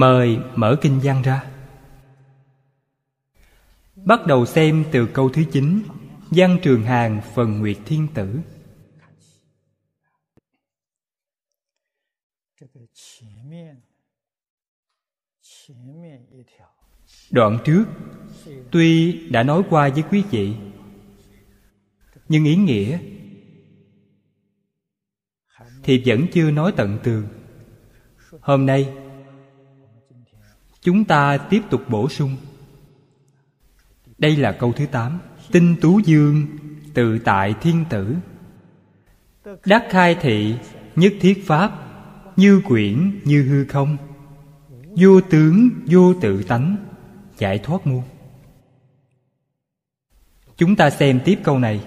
Mời mở kinh văn ra. Bắt đầu xem từ câu thứ chín, Văn Trường Hàng phần Nguyệt Thiên Tử. Đoạn trước, Tuy đã nói qua với quý vị, Nhưng ý nghĩa Thì vẫn chưa nói tận tường. Hôm nay Chúng ta tiếp tục bổ sung. Đây là câu thứ 8 Tinh tú dương, Tự tại thiên tử. Đắc khai thị, Nhất thiết pháp, Như quyển, như hư không. Vô tướng, vô tự tánh, Giải thoát muôn. Chúng ta xem tiếp câu này.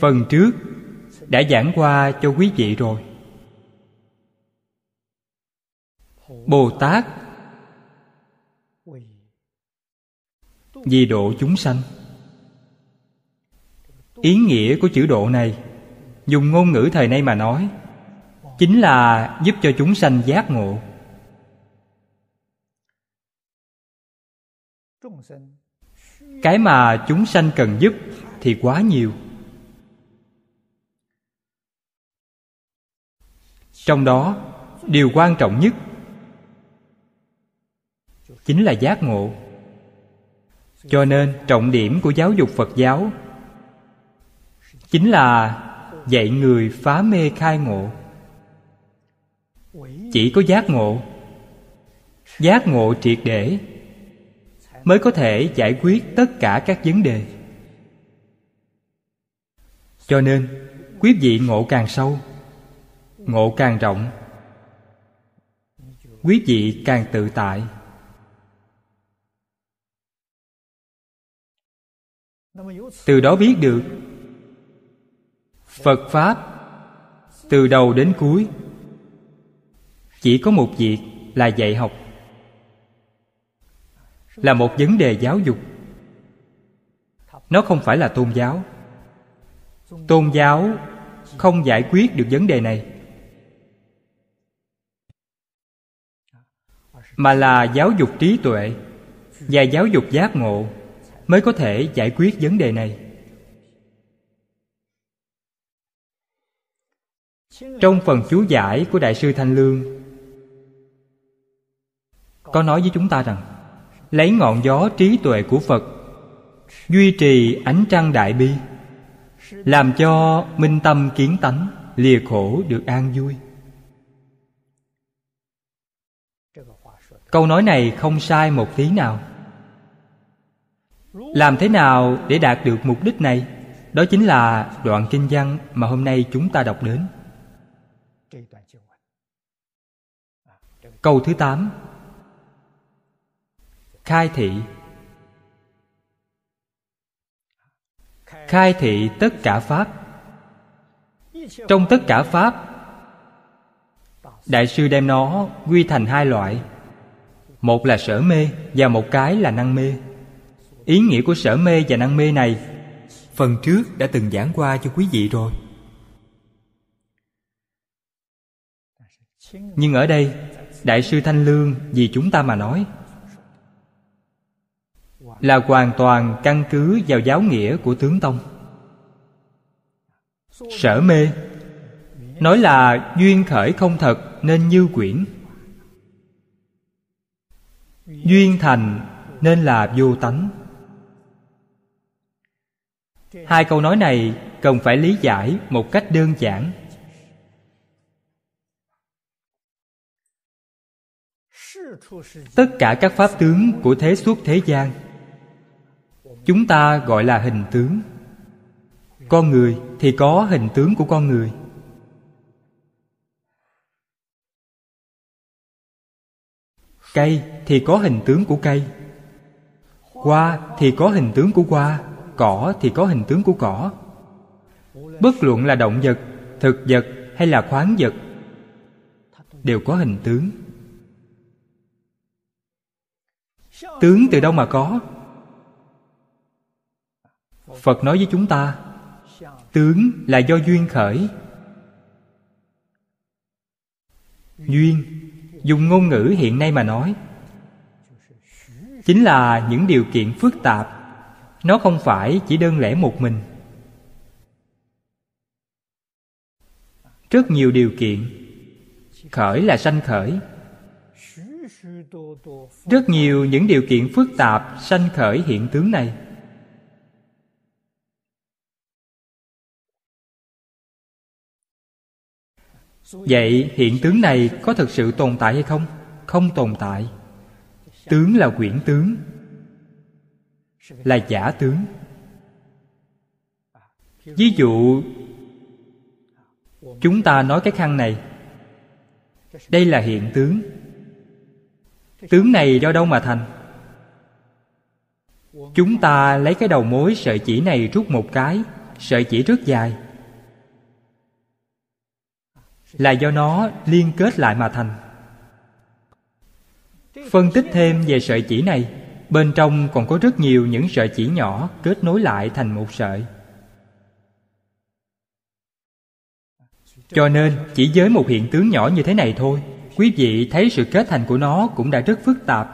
Phần trước đã giảng qua cho quý vị rồi. Bồ Tát vì độ chúng sanh. Ý nghĩa của chữ độ này, Dùng ngôn ngữ thời nay mà nói, Chính là giúp cho chúng sanh giác ngộ. Cái mà chúng sanh cần giúp thì quá nhiều. Trong đó, Điều quan trọng nhất Chính là giác ngộ. Cho nên, trọng điểm của giáo dục Phật giáo Chính là dạy người phá mê khai ngộ. Chỉ có giác ngộ Giác ngộ triệt để Mới có thể giải quyết tất cả các vấn đề. Cho nên, Quý vị ngộ càng sâu Ngộ càng rộng, Quý vị càng tự tại. Từ đó biết được, Phật Pháp Từ đầu đến cuối Chỉ có một việc là dạy học, Là một vấn đề giáo dục. Nó không phải là tôn giáo. Tôn giáo không giải quyết được vấn đề này. Mà là giáo dục trí tuệ Và giáo dục giác ngộ Mới có thể giải quyết vấn đề này. Trong phần chú giải của Đại sư Thanh Lương, Có nói với chúng ta rằng, Lấy ngọn gió trí tuệ của Phật, Duy trì ánh trăng đại bi, Làm cho minh tâm kiến tánh, Lìa khổ được an vui. Câu nói này không sai một tí nào. Làm thế nào để đạt được mục đích này? Đó chính là đoạn kinh văn mà hôm nay chúng ta đọc đến. Câu thứ 8 Khai thị. Khai thị tất cả Pháp. Trong tất cả Pháp, Đại sư đem nó quy thành hai loại. Một là sở mê Và một cái là năng mê. Ý nghĩa của sở mê và năng mê này, Phần trước đã từng giảng qua cho quý vị rồi. Nhưng ở đây, Đại sư Thanh Lương vì chúng ta mà nói, Là hoàn toàn căn cứ vào giáo nghĩa của tướng Tông. Sở mê, Nói là duyên khởi không thật nên như quyển. Duyên thành nên là vô tánh. Hai câu nói này cần phải lý giải một cách đơn giản. Tất cả các pháp tướng của thế suốt thế gian, chúng ta gọi là hình tướng. Con người thì có hình tướng của con người. Cây thì có hình tướng của cây. Hoa thì có hình tướng của hoa, cỏ thì có hình tướng của cỏ. Bất luận là động vật, thực vật hay là khoáng vật, đều có hình tướng. Tướng từ đâu mà có? Phật nói với chúng ta, tướng là do duyên khởi. Duyên dùng ngôn ngữ hiện nay mà nói. Chính là những điều kiện phức tạp. Nó không phải chỉ đơn lẻ một mình. Rất nhiều điều kiện. Khởi là sanh khởi. Rất nhiều những điều kiện phức tạp sanh khởi hiện tướng này. Vậy hiện tướng này có thực sự tồn tại hay không? Không tồn tại. Tướng là quyển tướng. Là giả tướng. Ví dụ, chúng ta nói cái khăn này. Đây là hiện tướng. Tướng này do đâu mà thành? Chúng ta lấy cái đầu mối sợi chỉ này rút một cái, sợi chỉ rất dài là do nó liên kết lại mà thành. Phân tích thêm về sợi chỉ này, bên trong còn có rất nhiều những sợi chỉ nhỏ kết nối lại thành một sợi. Cho nên, chỉ với một hiện tướng nhỏ như thế này thôi, quý vị thấy sự kết thành của nó cũng đã rất phức tạp.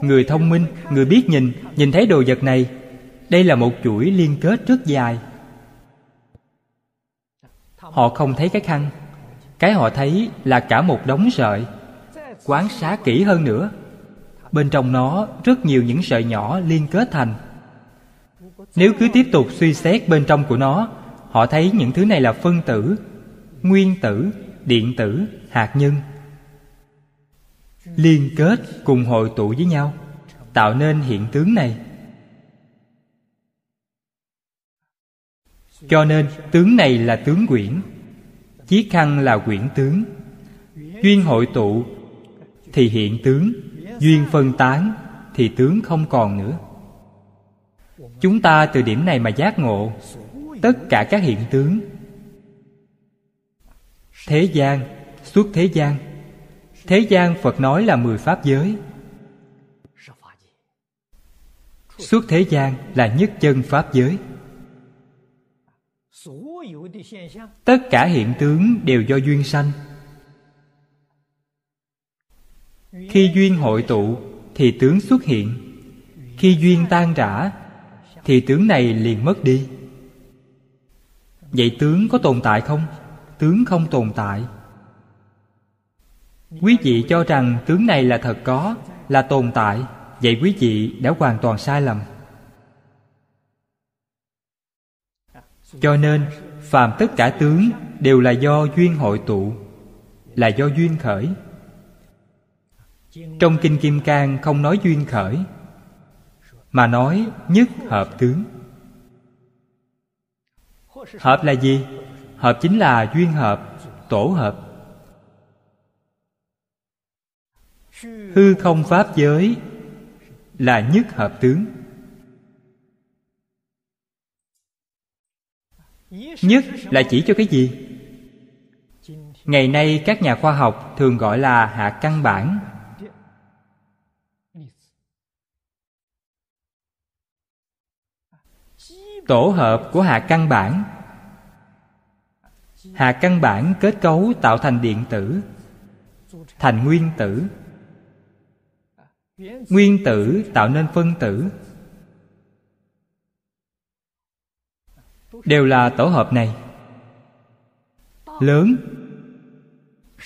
Người thông minh, người biết nhìn nhìn thấy đồ vật này, đây là một chuỗi liên kết rất dài họ không thấy cái khăn. Cái họ thấy là cả một đống sợi. Quan sát kỹ hơn nữa. Bên trong nó rất nhiều những sợi nhỏ liên kết thành. Nếu cứ tiếp tục suy xét bên trong của nó, họ thấy những thứ này là phân tử, nguyên tử, điện tử, hạt nhân. Liên kết cùng hội tụ với nhau, tạo nên hiện tướng này. Cho nên tướng này là tướng quyển chiếc khăn là quyển tướng. Duyên hội tụ thì hiện tướng, duyên phân tán thì tướng không còn nữa. Chúng ta từ điểm này mà giác ngộ tất cả các hiện tướng. Thế gian, suốt thế gian thế gian phật nói là mười pháp giới. Suốt thế gian là nhất chân pháp giới tất cả hiện tướng đều do duyên sanh. Khi duyên hội tụ, thì tướng xuất hiện. Khi duyên tan rã, thì tướng này liền mất đi. Vậy tướng có tồn tại không? Tướng không tồn tại. Quý vị cho rằng tướng này là thật có, là tồn tại. Vậy quý vị đã hoàn toàn sai lầm. Cho nên, phàm tất cả tướng đều là do duyên hội tụ, là do duyên khởi. Trong kinh kim cang không nói duyên khởi, mà nói nhất hợp tướng hợp là gì? Hợp chính là duyên hợp, tổ hợp. Hư không pháp giới là nhất hợp tướng nhất là chỉ cho cái gì? Ngày nay các nhà khoa học thường gọi là hạ căn bản. Tổ hợp của hạ căn bản. Hạ căn bản kết cấu tạo thành điện tử, thành nguyên tử. Nguyên tử tạo nên phân tử. Đều là tổ hợp này. Lớn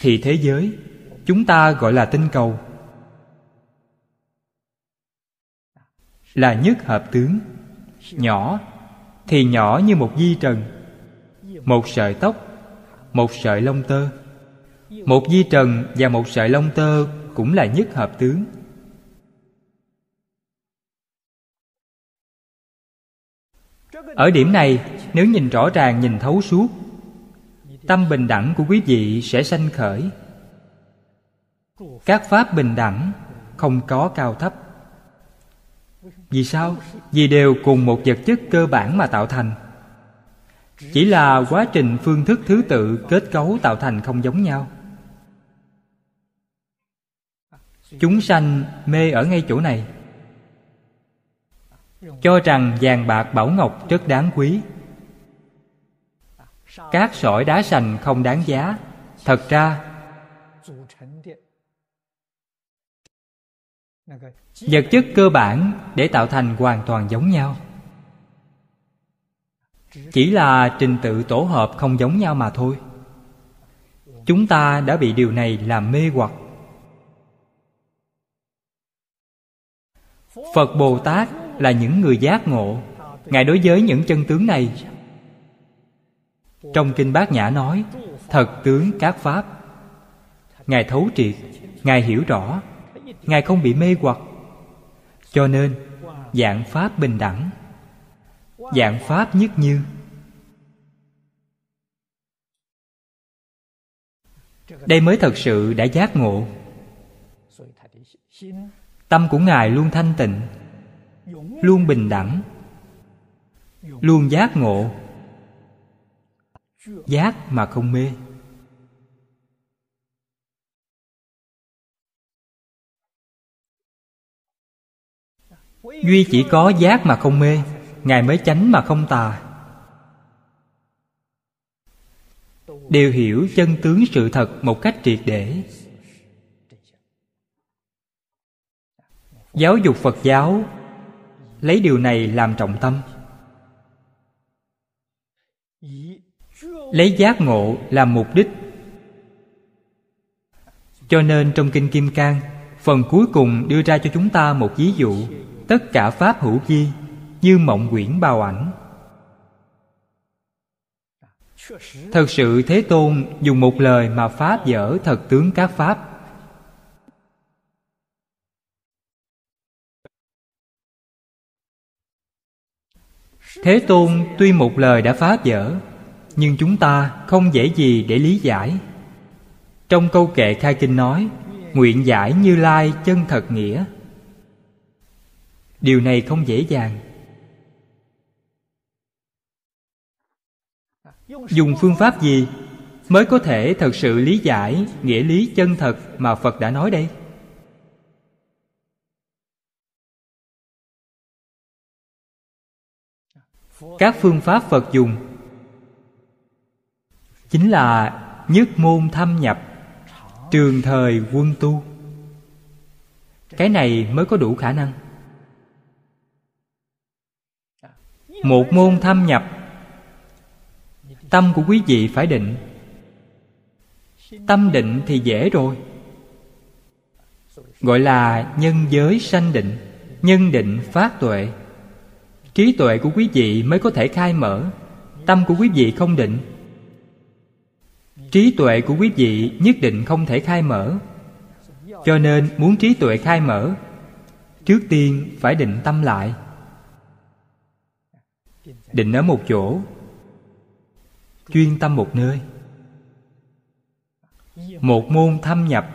thì thế giới, chúng ta gọi là tinh cầu. Là nhất hợp tướng, nhỏ thì nhỏ như một di trần, một sợi tóc, một sợi lông tơ. Một di trần và một sợi lông tơ cũng là nhất hợp tướng. Ở điểm này, nếu nhìn rõ ràng nhìn thấu suốt, tâm bình đẳng của quý vị sẽ sanh khởi. Các pháp bình đẳng không có cao thấp. Vì sao? Vì đều cùng một vật chất cơ bản mà tạo thành. Chỉ là quá trình phương thức thứ tự kết cấu tạo thành không giống nhau. Chúng sanh mê ở ngay chỗ này cho rằng vàng bạc bảo ngọc rất đáng quý. Cát sỏi đá sành không đáng giá. Thật ra, vật chất cơ bản để tạo thành hoàn toàn giống nhau. Chỉ là trình tự tổ hợp không giống nhau mà thôi. Chúng ta đã bị điều này làm mê hoặc. Phật bồ tát là những người giác ngộ. Ngài đối với những chân tướng này. Trong kinh bát nhã nói, thật tướng các pháp. Ngài thấu triệt, ngài hiểu rõ, ngài không bị mê hoặc. Cho nên, dạng pháp bình đẳng. Dạng pháp nhất như. Đây mới thật sự đã giác ngộ. Tâm của ngài luôn thanh tịnh luôn bình đẳng, luôn giác ngộ, giác mà không mê. Duy chỉ có giác mà không mê, ngài mới chánh mà không tà. Đều hiểu chân tướng sự thật một cách triệt để. Giáo dục phật giáo lấy điều này làm trọng tâm. Lấy giác ngộ làm mục đích. Cho nên trong kinh kim cang, phần cuối cùng đưa ra cho chúng ta một ví dụ, tất cả pháp hữu vi như mộng quyển bao ảnh. Thật sự thế tôn dùng một lời mà pháp dở thật tướng các pháp. Thế tôn tuy một lời đã phá vỡ, nhưng chúng ta không dễ gì để lý giải. Trong câu kệ khai kinh nói, nguyện giải như lai chân thật nghĩa. Điều này không dễ dàng. Dùng phương pháp gì mới có thể thật sự lý giải nghĩa lý chân thật mà phật đã nói đây? Các phương pháp phật dùng. Chính là nhất môn thâm nhập, trường thời quân tu. Cái này mới có đủ khả năng. Một môn thâm nhập, tâm của quý vị phải định. Tâm định thì dễ rồi. Gọi là nhân giới sanh định, nhân định phát tuệ trí tuệ của quý vị mới có thể khai mở. Tâm của quý vị không định. Trí tuệ của quý vị nhất định không thể khai mở. Cho nên muốn trí tuệ khai mở, trước tiên phải định tâm lại. Định ở một chỗ, chuyên tâm một nơi. Một môn thâm nhập.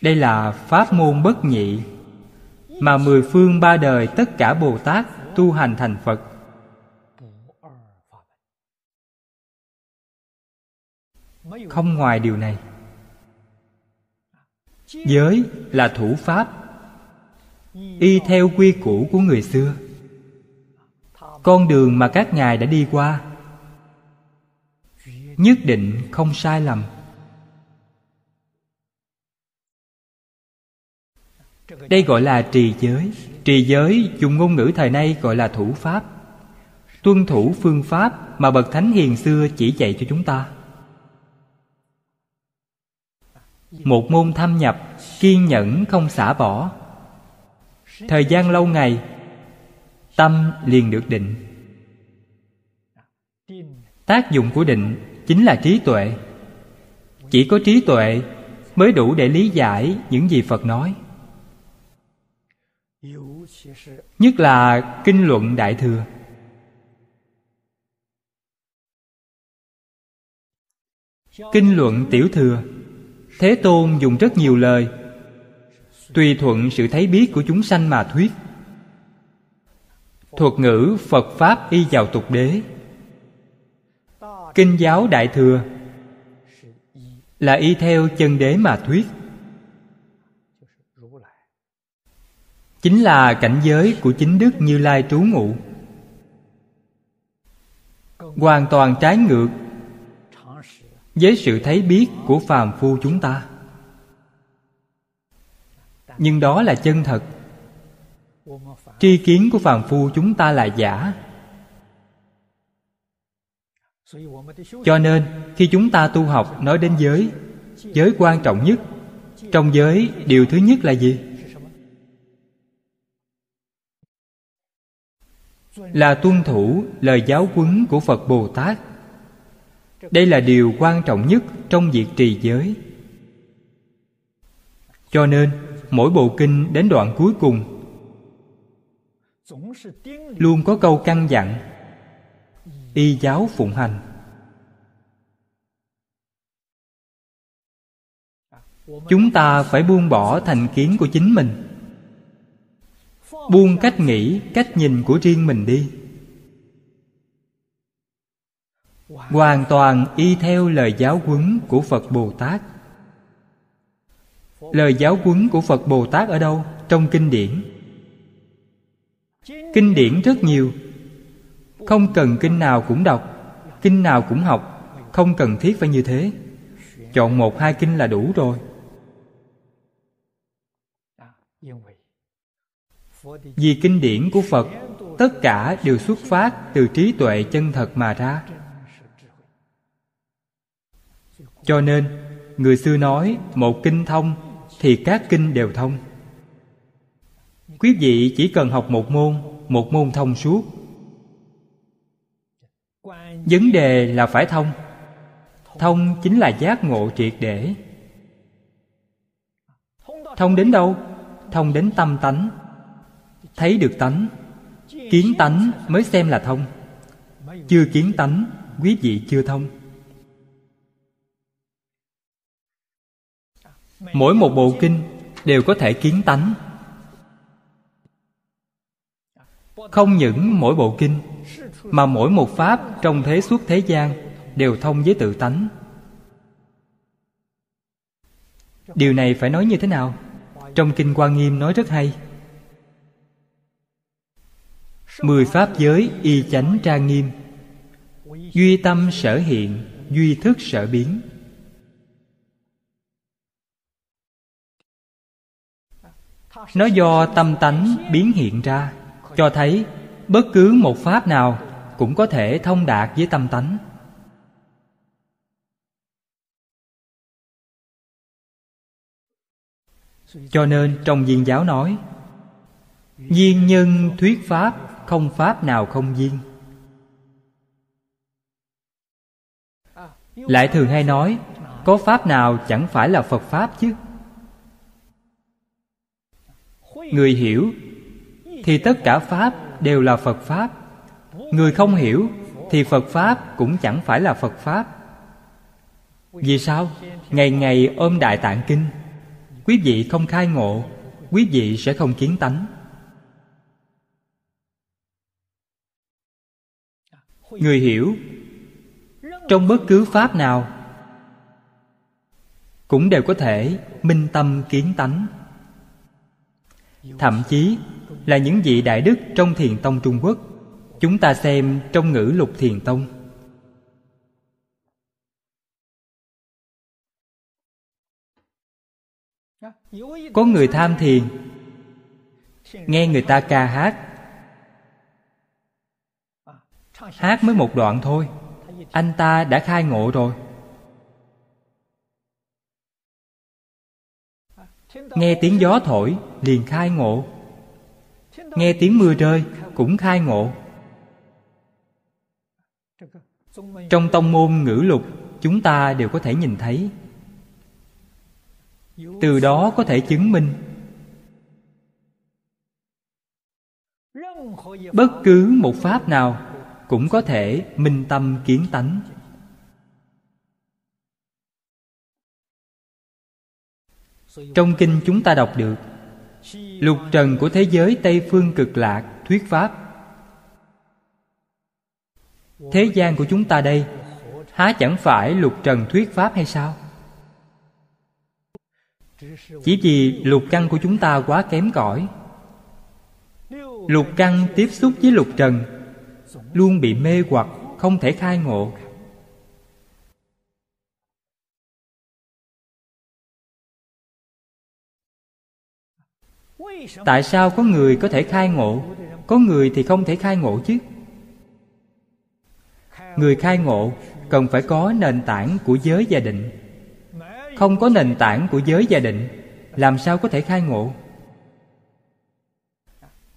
Đây là pháp môn bất nhị mà mười phương ba đời tất cả bồ tát tu hành thành phật. Không ngoài điều này, giới là thủ pháp, y theo quy củ của người xưa. Con đường mà các ngài đã đi qua, nhất định không sai lầm. Đây gọi là trì giới. Trì giới, dùng ngôn ngữ thời nay gọi là thủ pháp. Tuân thủ phương pháp mà bậc thánh hiền xưa chỉ dạy cho chúng ta. Một môn thâm nhập, kiên nhẫn không xả bỏ. Thời gian lâu ngày, tâm liền được định. Tác dụng của định chính là trí tuệ. Chỉ có trí tuệ mới đủ để lý giải những gì phật nói nhất là kinh luận đại thừa. Kinh luận tiểu thừa. Thế tôn dùng rất nhiều lời, tùy thuận sự thấy biết của chúng sanh mà thuyết. Thuật ngữ phật pháp y vào tục đế. Kinh giáo đại thừa là y theo chân đế mà thuyết. Chính là cảnh giới của chính đức như lai trú ngụ. Hoàn toàn trái ngược với sự thấy biết của phàm phu chúng ta. Nhưng đó là chân thật. Tri kiến của phàm phu chúng ta là giả. Cho nên, khi chúng ta tu học nói đến giới giới quan trọng nhất, trong giới điều thứ nhất là gì? Là tuân thủ lời giáo huấn của phật bồ tát. Đây là điều quan trọng nhất trong việc trì giới. Cho nên, mỗi bộ kinh đến đoạn cuối cùng luôn có câu căn dặn, y giáo phụng hành. Chúng ta phải buông bỏ thành kiến của chính mình buông cách nghĩ, cách nhìn của riêng mình đi. Hoàn toàn y theo lời giáo huấn của phật bồ tát. Lời giáo huấn của phật bồ tát ở đâu? Trong kinh điển. Kinh điển rất nhiều. Không cần kinh nào cũng đọc, kinh nào cũng học, không cần thiết phải như thế. Chọn một, hai kinh là đủ rồi vì kinh điển của phật, tất cả đều xuất phát từ trí tuệ chân thật mà ra. Cho nên, người xưa nói một kinh thông thì các kinh đều thông. Quý vị chỉ cần học một môn một môn thông suốt. Vấn đề là phải thông. Thông chính là giác ngộ triệt để. Thông đến đâu? Thông đến tâm tánh thấy được tánh, kiến tánh mới xem là thông. Chưa kiến tánh, quý vị chưa thông. Mỗi một bộ kinh đều có thể kiến tánh. Không những mỗi bộ kinh, mà mỗi một pháp trong thế suốt thế gian đều thông với tự tánh. Điều này phải nói như thế nào? Trong kinh quan nghiêm nói rất hay mười pháp giới y chánh trang nghiêm. Duy tâm sở hiện, duy thức sở biến. Nó do tâm tánh biến hiện ra, cho thấy bất cứ một pháp nào cũng có thể thông đạt với tâm tánh. Cho nên trong viên giáo nói, viên nhân thuyết pháp không pháp nào không viên lại thường hay nói, có pháp nào chẳng phải là phật pháp chứ? Người hiểu, thì tất cả pháp đều là phật pháp. Người không hiểu, thì phật pháp cũng chẳng phải là phật pháp. Vì sao? Ngày ngày ôm đại tạng kinh, quý vị không khai ngộ, quý vị sẽ không kiến tánh. Người hiểu. Trong bất cứ pháp nào, cũng đều có thể minh tâm kiến tánh. Thậm chí là những vị đại đức trong thiền tông trung quốc, chúng ta xem trong ngữ lục thiền tông. Có người tham thiền, nghe người ta ca hát hát mới một đoạn thôi. Anh ta đã khai ngộ rồi. Nghe tiếng gió thổi, liền khai ngộ. Nghe tiếng mưa rơi, cũng khai ngộ. Trong tông môn ngữ lục, chúng ta đều có thể nhìn thấy. Từ đó có thể chứng minh. Bất cứ một pháp nào cũng có thể minh tâm kiến tánh. Trong kinh chúng ta đọc được, lục trần của thế giới tây phương cực lạc thuyết pháp. Thế gian của chúng ta đây, há chẳng phải lục trần thuyết pháp hay sao? Chỉ vì lục căn của chúng ta quá kém cỏi, lục căn tiếp xúc với lục trần luôn bị mê hoặc, không thể khai ngộ. Tại sao có người có thể khai ngộ? Có người thì không thể khai ngộ chứ. Người khai ngộ, cần phải có nền tảng của giới gia định. Không có nền tảng của giới gia định, làm sao có thể khai ngộ?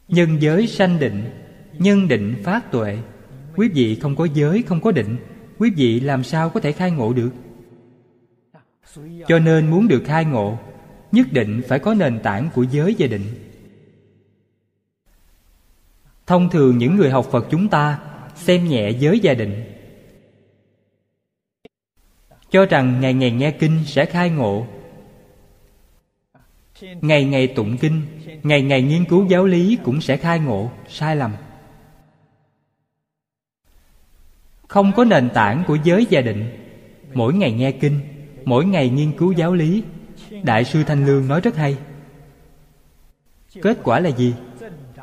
Nhân giới sanh định nhân định phát tuệ. Quý vị không có giới, không có định. Quý vị làm sao có thể khai ngộ được? Cho nên muốn được khai ngộ, nhất định phải có nền tảng của giới và định. Thông thường những người học phật chúng ta xem nhẹ giới và định. Cho rằng ngày ngày nghe kinh sẽ khai ngộ. Ngày ngày tụng kinh, ngày ngày nghiên cứu giáo lý cũng sẽ khai ngộ, sai lầm. Không có nền tảng của giới gia định. Mỗi ngày nghe kinh, mỗi ngày nghiên cứu giáo lý. Đại sư thanh lương nói rất hay. Kết quả là gì?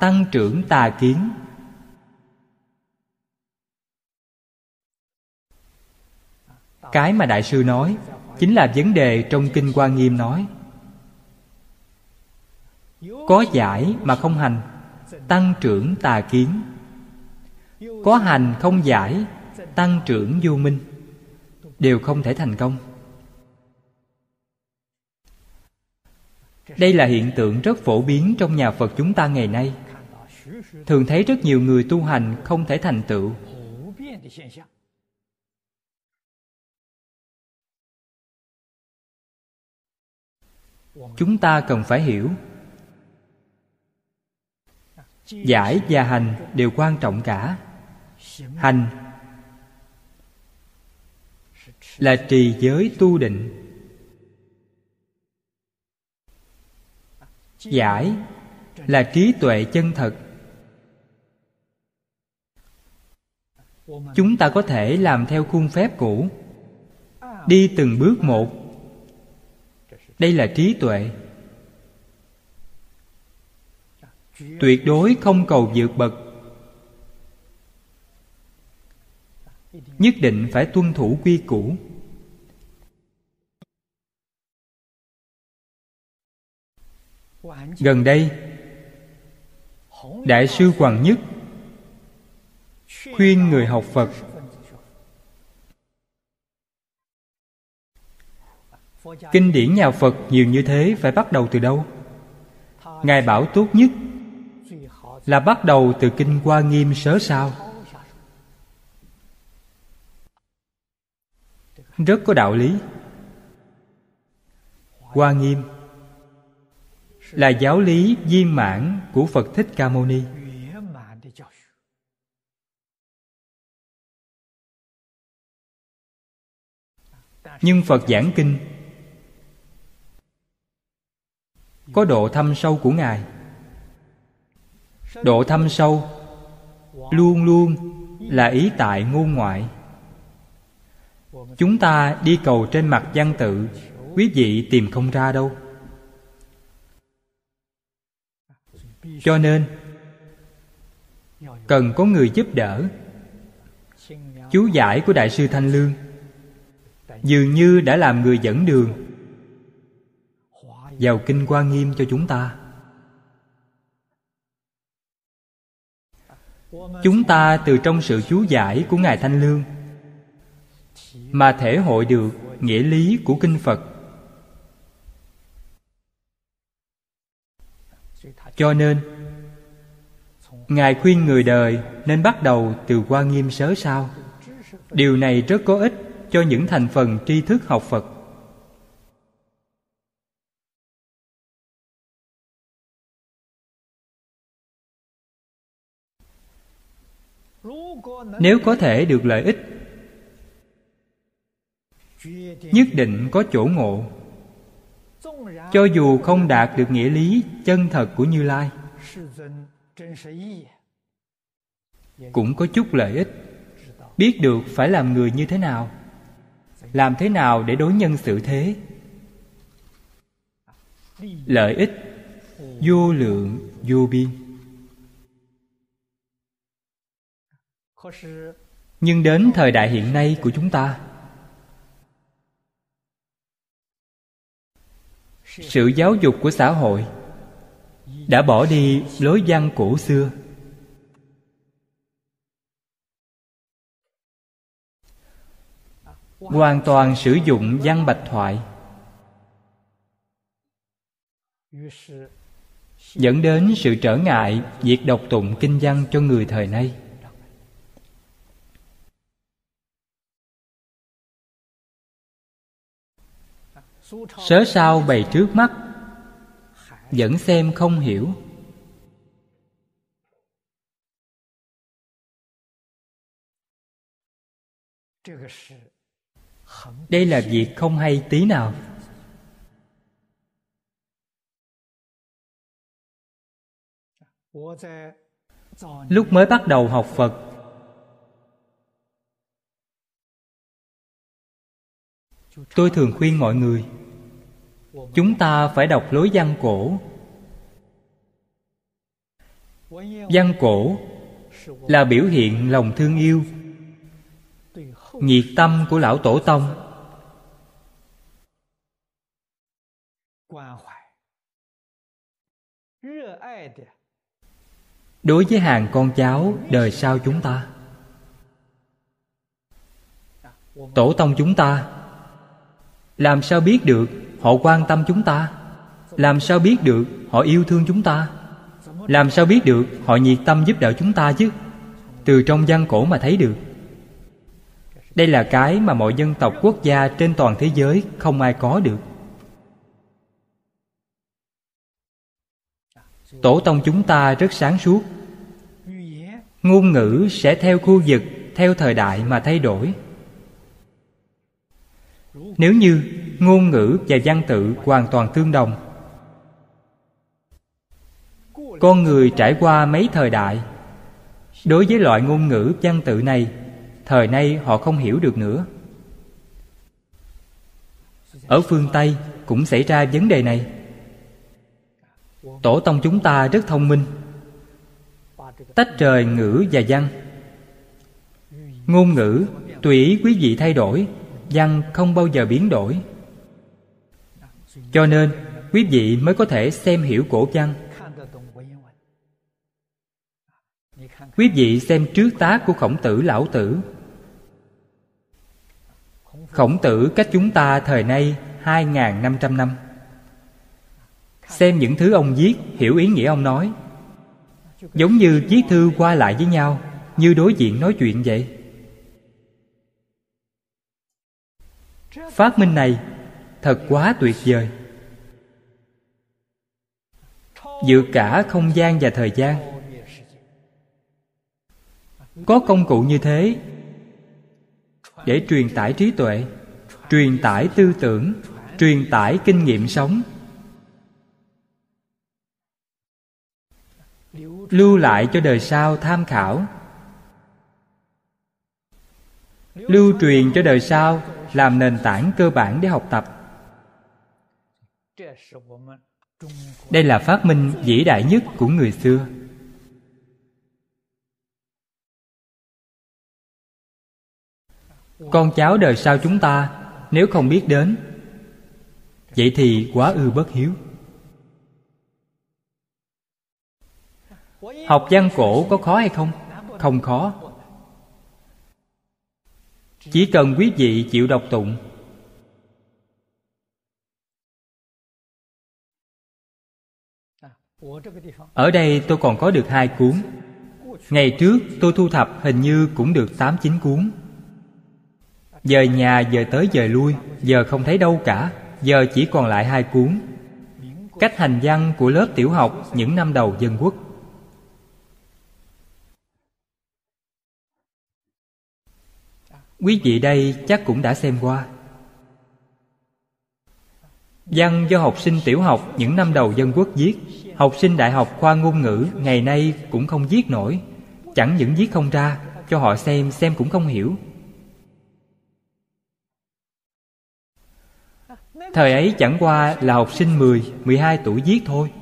Tăng trưởng tà kiến. Cái mà đại sư nói chính là vấn đề trong kinh quan nghiêm nói. Có giải mà không hành, tăng trưởng tà kiến. Có hành không giải tăng trưởng vô minh, đều không thể thành công. Đây là hiện tượng rất phổ biến trong nhà phật chúng ta ngày nay. Thường thấy rất nhiều người tu hành không thể thành tựu. Chúng ta cần phải hiểu, giải và hành đều quan trọng cả. Hành là trì giới tu định. Giải là trí tuệ chân thật. Chúng ta có thể làm theo khuôn phép cũ, đi từng bước một. Đây là trí tuệ. Tuyệt đối không cầu vượt bậc. Nhất định phải tuân thủ quy củ. Gần đây, đại sư hoàng nhất khuyên người học phật, kinh điển nhà phật nhiều như thế phải bắt đầu từ đâu? Ngài bảo tốt nhất là bắt đầu từ kinh hoa nghiêm sớ sao. Rất có đạo lý. Hoa nghiêm là giáo lý viên mãn của phật thích ca mâu ni. Nhưng phật giảng kinh có độ thâm sâu của ngài. Độ thâm sâu luôn luôn là ý tại ngôn ngoại chúng ta đi cầu trên mặt văn tự, quý vị tìm không ra đâu. Cho nên, cần có người giúp đỡ. Chú giải của đại sư thanh lương dường như đã làm người dẫn đường vào kinh quan nghiêm cho chúng ta. Chúng ta từ trong sự chú giải của ngài thanh lương mà thể hội được nghĩa lý của kinh phật. Cho nên, ngài khuyên người đời nên bắt đầu từ qua nghiêm sớ sao điều này rất có ích cho những thành phần tri thức học phật. Nếu có thể được lợi ích nhất định có chỗ ngộ. Cho dù không đạt được nghĩa lý chân thật của như lai, cũng có chút lợi ích. Biết được phải làm người như thế nào, làm thế nào để đối nhân xử thế. Lợi ích, vô lượng, vô biên. Nhưng đến thời đại hiện nay của chúng ta sự giáo dục của xã hội đã bỏ đi lối văn cổ xưa. Hoàn toàn sử dụng văn bạch thoại, dẫn đến sự trở ngại việc đọc tụng kinh văn cho người thời nay. Sớ sao bày trước mắt, vẫn xem không hiểu. Đây là việc không hay tí nào. Lúc mới bắt đầu học phật tôi thường khuyên mọi người, chúng ta phải đọc lối văn cổ. Văn cổ là biểu hiện lòng thương yêu, nhiệt tâm của lão tổ tông. Đối với hàng con cháu đời sau chúng ta, tổ tông chúng ta làm sao biết được họ quan tâm chúng ta? Làm sao biết được họ yêu thương chúng ta? Làm sao biết được họ nhiệt tâm giúp đỡ chúng ta chứ? Từ trong văn cổ mà thấy được. Đây là cái mà mọi dân tộc quốc gia trên toàn thế giới không ai có được. Tổ tông chúng ta rất sáng suốt. Ngôn ngữ sẽ theo khu vực, theo thời đại mà thay đổi nếu như ngôn ngữ và văn tự hoàn toàn tương đồng, con người trải qua mấy thời đại? Đối với loại ngôn ngữ văn tự này, thời nay họ không hiểu được nữa. Ở phương tây cũng xảy ra vấn đề này. Tổ tông chúng ta rất thông minh. Tách rời ngữ và văn. Ngôn ngữ tùy ý quý vị thay đổi văn không bao giờ biến đổi. Cho nên, quý vị mới có thể xem hiểu cổ văn quý vị xem trước tác của khổng tử lão tử. Khổng tử cách chúng ta thời nay hai năm trăm năm. Xem những thứ ông viết, hiểu ý nghĩa ông nói. Giống như viết thư qua lại với nhau, như đối diện nói chuyện vậy. Phát minh này thật quá tuyệt vời. Giữa cả không gian và thời gian. Có công cụ như thế để truyền tải trí tuệ, truyền tải tư tưởng, truyền tải kinh nghiệm sống. Lưu lại cho đời sau tham khảo. Lưu truyền cho đời sau làm nền tảng cơ bản để học tập. Đây là phát minh vĩ đại nhất của người xưa. Con cháu đời sau chúng ta, nếu không biết đến, vậy thì quá ư bất hiếu. Học văn cổ có khó hay không? Không khó chỉ cần quý vị chịu đọc tụng. Ở đây tôi còn có được hai cuốn. Ngày trước tôi thu thập hình như cũng được tám chín cuốn. Giờ nhà giờ tới giờ lui, giờ không thấy đâu cả, giờ chỉ còn lại hai cuốn. Cách hành văn của lớp tiểu học những năm đầu dân quốc. Quý vị đây chắc cũng đã xem qua. Văn do học sinh tiểu học những năm đầu dân quốc viết Học sinh đại học khoa ngôn ngữ ngày nay cũng không viết nổi. Chẳng những viết không ra Cho họ xem, xem cũng không hiểu. Thời ấy chẳng qua là học sinh 10, 12 tuổi viết thôi.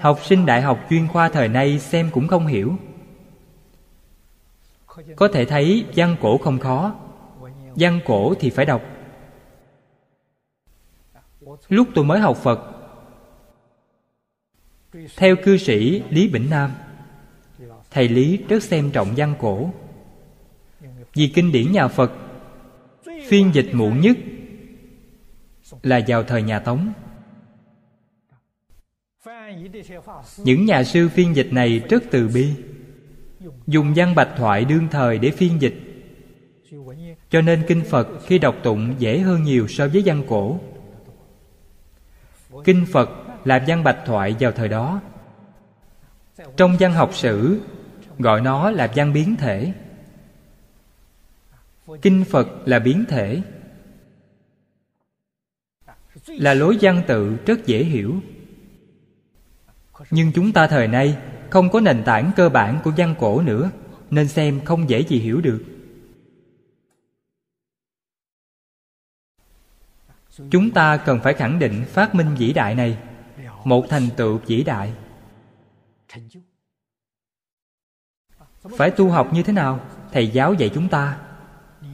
Học sinh đại học chuyên khoa thời nay xem cũng không hiểu. Có thể thấy, văn cổ không khó. Văn cổ thì phải đọc. Lúc tôi mới học Phật, Theo cư sĩ Lý Bỉnh Nam, Thầy Lý rất xem trọng văn cổ. Vì kinh điển nhà Phật, Phiên dịch muộn nhất Là vào thời nhà Tống. Những nhà sư phiên dịch này rất từ bi. Dùng văn bạch thoại đương thời để phiên dịch. Cho nên kinh Phật khi đọc tụng dễ hơn nhiều so với văn cổ. Kinh Phật là văn bạch thoại vào thời đó. Trong văn học sử, Gọi nó là văn biến thể. Kinh Phật là biến thể. Là lối văn tự rất dễ hiểu. Nhưng chúng ta thời nay không có nền tảng cơ bản của văn cổ nữa, Nên xem không dễ gì hiểu được. Chúng ta cần phải khẳng định phát minh vĩ đại này, một thành tựu vĩ đại. Phải tu học như thế nào? Thầy giáo dạy chúng ta.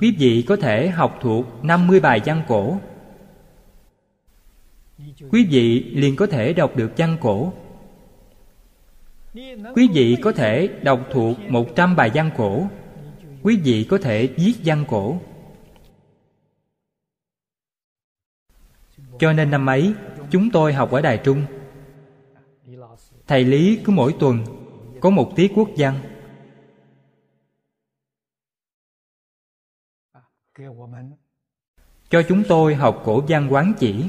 Quý vị có thể học thuộc 50 bài văn cổ. Quý vị liền có thể đọc được văn cổ quý vị có thể đọc thuộc 100 bài văn cổ. Quý vị có thể viết văn cổ. Cho nên năm ấy, Chúng tôi học ở Đài Trung. Thầy Lý cứ mỗi tuần Có một tiết quốc văn Cho chúng tôi học cổ văn quán chỉ.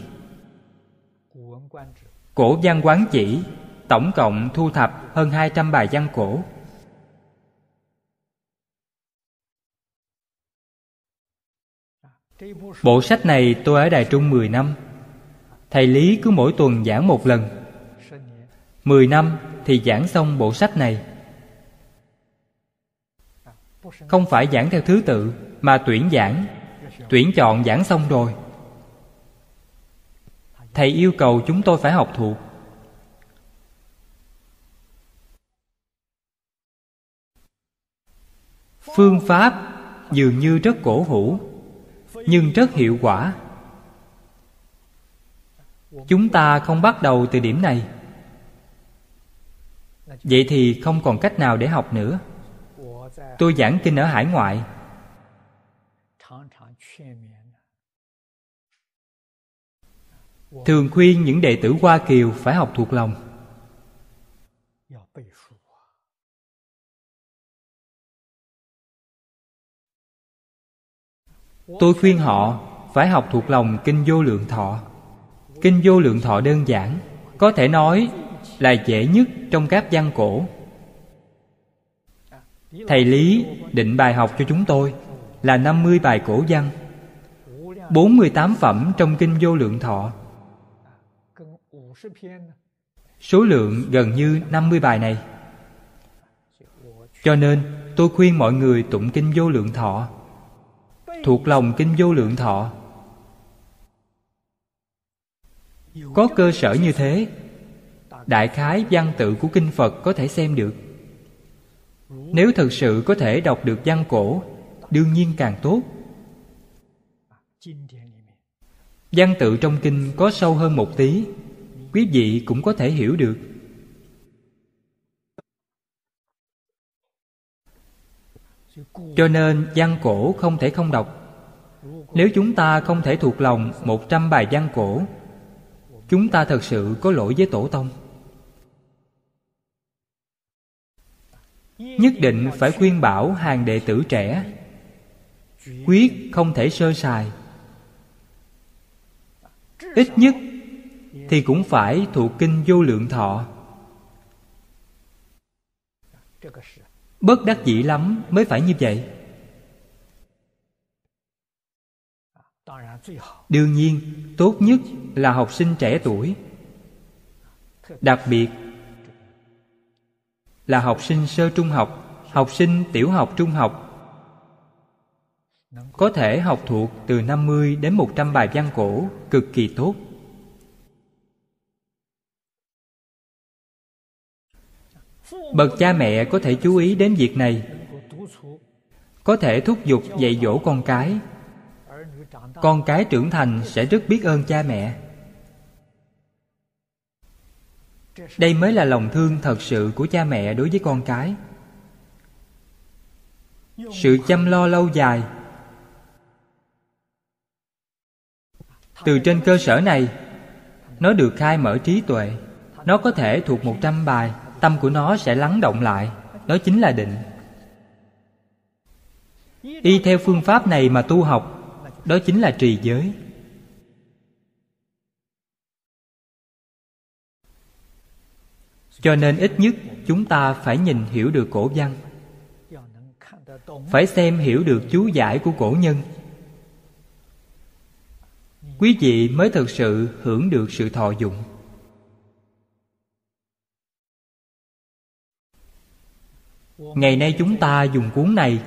Cổ văn quán chỉ Tổng cộng thu thập hơn 200 bài văn cổ. Bộ sách này tôi ở Đài Trung 10 năm. Thầy Lý cứ mỗi tuần giảng một lần. Mười năm thì giảng xong bộ sách này. Không phải giảng theo thứ tự, Mà tuyển giảng. Tuyển chọn giảng xong rồi. Thầy yêu cầu chúng tôi phải học thuộc. Phương pháp dường như rất cổ hủ, Nhưng rất hiệu quả. Chúng ta không bắt đầu từ điểm này. Vậy thì không còn cách nào để học nữa. Tôi giảng kinh ở hải ngoại. Thường khuyên những đệ tử hoa kiều phải học thuộc lòng. Tôi khuyên họ phải học thuộc lòng kinh vô lượng thọ. Kinh vô lượng thọ đơn giản, Có thể nói là dễ nhất trong các văn cổ. Thầy Lý định bài học cho chúng tôi Là 50 bài cổ văn 48 phẩm trong Kinh Vô Lượng Thọ. Số lượng gần như 50 bài này. Cho nên tôi khuyên mọi người tụng Kinh Vô Lượng Thọ Thuộc lòng Kinh Vô Lượng Thọ. Có cơ sở như thế, đại khái văn tự của kinh phật có thể xem được. Nếu thực sự có thể đọc được văn cổ, đương nhiên càng tốt. Văn tự trong kinh có sâu hơn một tí, quý vị cũng có thể hiểu được. Cho nên văn cổ không thể không đọc. Nếu chúng ta không thể thuộc lòng một trăm bài văn cổ, chúng ta thật sự có lỗi với tổ tông. Nhất định phải khuyên bảo hàng đệ tử trẻ, quyết không thể sơ sài. Ít nhất thì cũng phải thuộc kinh vô lượng thọ bất đắc dĩ lắm mới phải như vậy. Đương nhiên, tốt nhất là học sinh trẻ tuổi. Đặc biệt là học sinh sơ trung học học sinh tiểu học trung học. Có thể học thuộc từ 50 đến 100 bài văn cổ cực kỳ tốt. Bậc cha mẹ có thể chú ý đến việc này. Có thể thúc giục dạy dỗ con cái. Con cái trưởng thành sẽ rất biết ơn cha mẹ. Đây mới là lòng thương thật sự của cha mẹ đối với con cái. Sự chăm lo lâu dài. Từ trên cơ sở này, Nó được khai mở trí tuệ. Nó có thể thuộc một trăm bài. Tâm của nó sẽ lắng động lại. Đó chính là định. Y theo phương pháp này mà tu học, Đó chính là trì giới. Cho nên ít nhất chúng ta phải nhìn hiểu được cổ văn. Phải xem hiểu được chú giải của cổ nhân. Quý vị mới thực sự hưởng được sự thọ dụng. Ngày nay chúng ta dùng cuốn này.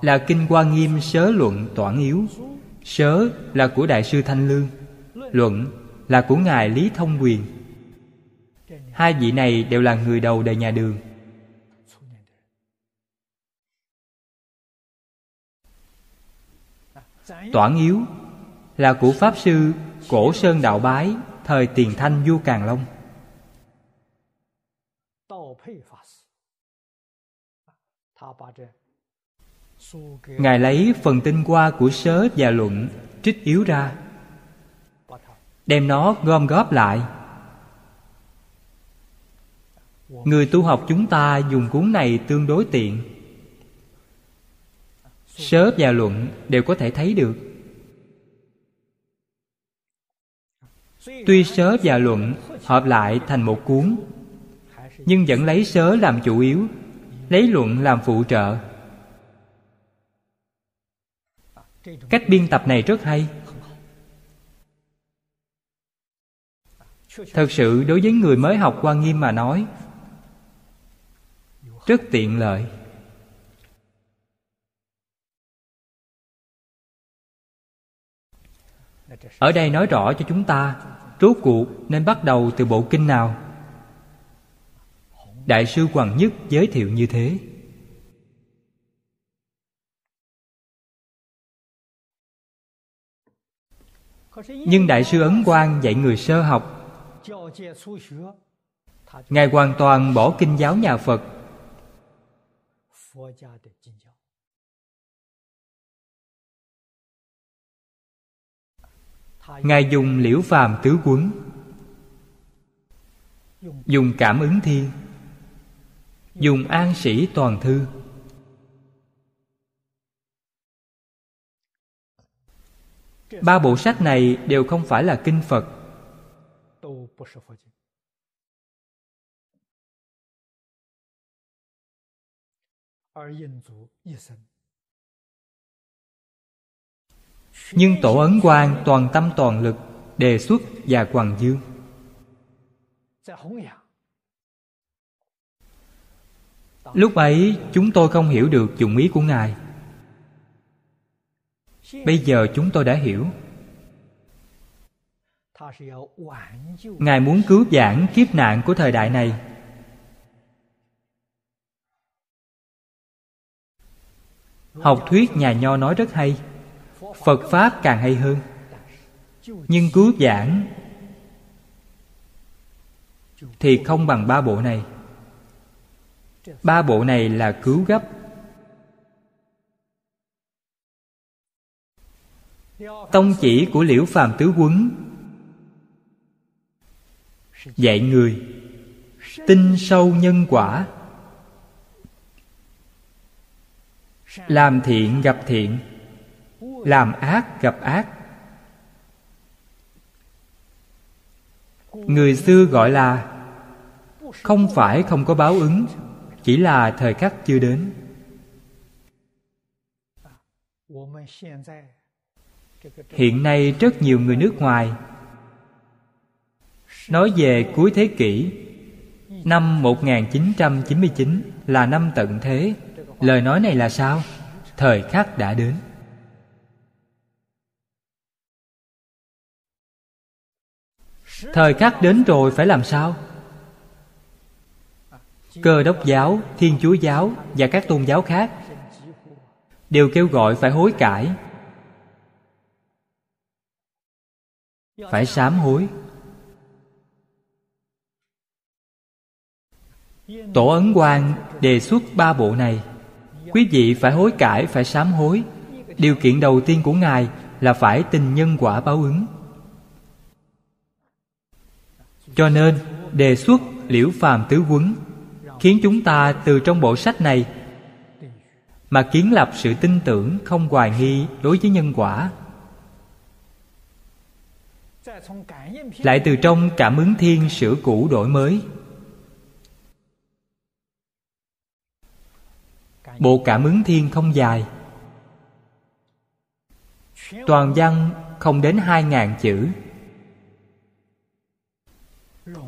Là kinh hoa nghiêm sớ luận toản yếu. Sớ là của đại sư thanh lương. Luận là của ngài lý thông quyền. Hai vị này đều là người đầu đời nhà đường. Toản yếu là của Pháp Sư Cổ Sơn Đạo Bái Thời Tiền Thanh Vua Càng Long. Ngài lấy phần tinh hoa của sớ và luận trích yếu ra Đem nó gom góp lại Người tu học chúng ta dùng cuốn này tương đối tiện sớ và luận đều có thể thấy được tuy sớ và luận hợp lại thành một cuốn nhưng vẫn lấy sớ làm chủ yếu lấy luận làm phụ trợ. Cách biên tập này rất hay. Thật sự, đối với người mới học quan nghiêm mà nói, rất tiện lợi. Ở đây nói rõ cho chúng ta, rốt cuộc nên bắt đầu từ bộ kinh nào? Đại sư hoàng nhất giới thiệu như thế. Nhưng đại sư ấn quang dạy người sơ học. Ngài hoàn toàn bỏ kinh giáo nhà phật. Ngài dùng liễu phàm tứ quấn, dùng cảm ứng thiên dùng an sĩ toàn thư. Ba bộ sách này đều không phải là kinh phật. Nhưng tổ ấn quang toàn tâm toàn lực, đề xuất và quảng dương. Lúc ấy, chúng tôi không hiểu được dụng ý của ngài. Bây giờ chúng tôi đã hiểu. Ngài muốn cứu vãn kiếp nạn của thời đại này. Học thuyết nhà nho nói rất hay. Phật pháp càng hay hơn. Nhưng cứu giảng thì không bằng ba bộ này ba bộ này là cứu gấp. Tông chỉ của liễu phàm tứ quấn. Dạy người, tin sâu nhân quả. Làm thiện gặp thiện, làm ác gặp ác. Người xưa gọi là, không phải không có báo ứng chỉ là thời khắc chưa đến. Hiện nay rất nhiều người nước ngoài nói về cuối thế kỷ, năm 1999 là năm tận thế. Lời nói này là sao? Thời khắc đã đến. Thời khắc đến rồi phải làm sao? Cơ đốc giáo, thiên chúa giáo và các tôn giáo khác đều kêu gọi phải hối cải. Phải sám hối. Tổ ấn quang đề xuất ba bộ này. Quý vị phải hối cải, phải sám hối. Điều kiện đầu tiên của ngài là phải tin nhân quả báo ứng. Cho nên, đề xuất liễu phàm tứ quấn khiến chúng ta từ trong bộ sách này mà kiến lập sự tin tưởng không hoài nghi đối với nhân quả. Lại từ trong cảm ứng thiên sửa cũ đổi mới. Bộ cảm ứng thiên không dài. Toàn văn không đến hai ngàn chữ.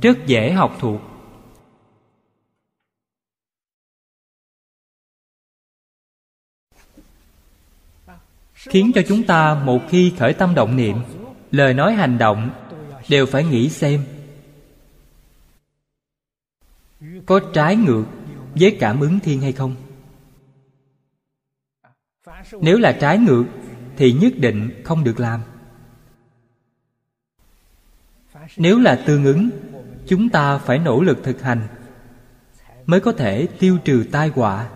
Rất dễ học thuộc. Khiến cho chúng ta một khi khởi tâm động niệm, lời nói hành động đều phải nghĩ xem. Có trái ngược với cảm ứng thiên hay không? Nếu là trái ngược, thì nhất định không được làm. Nếu là tương ứng, chúng ta phải nỗ lực thực hành mới có thể tiêu trừ tai họa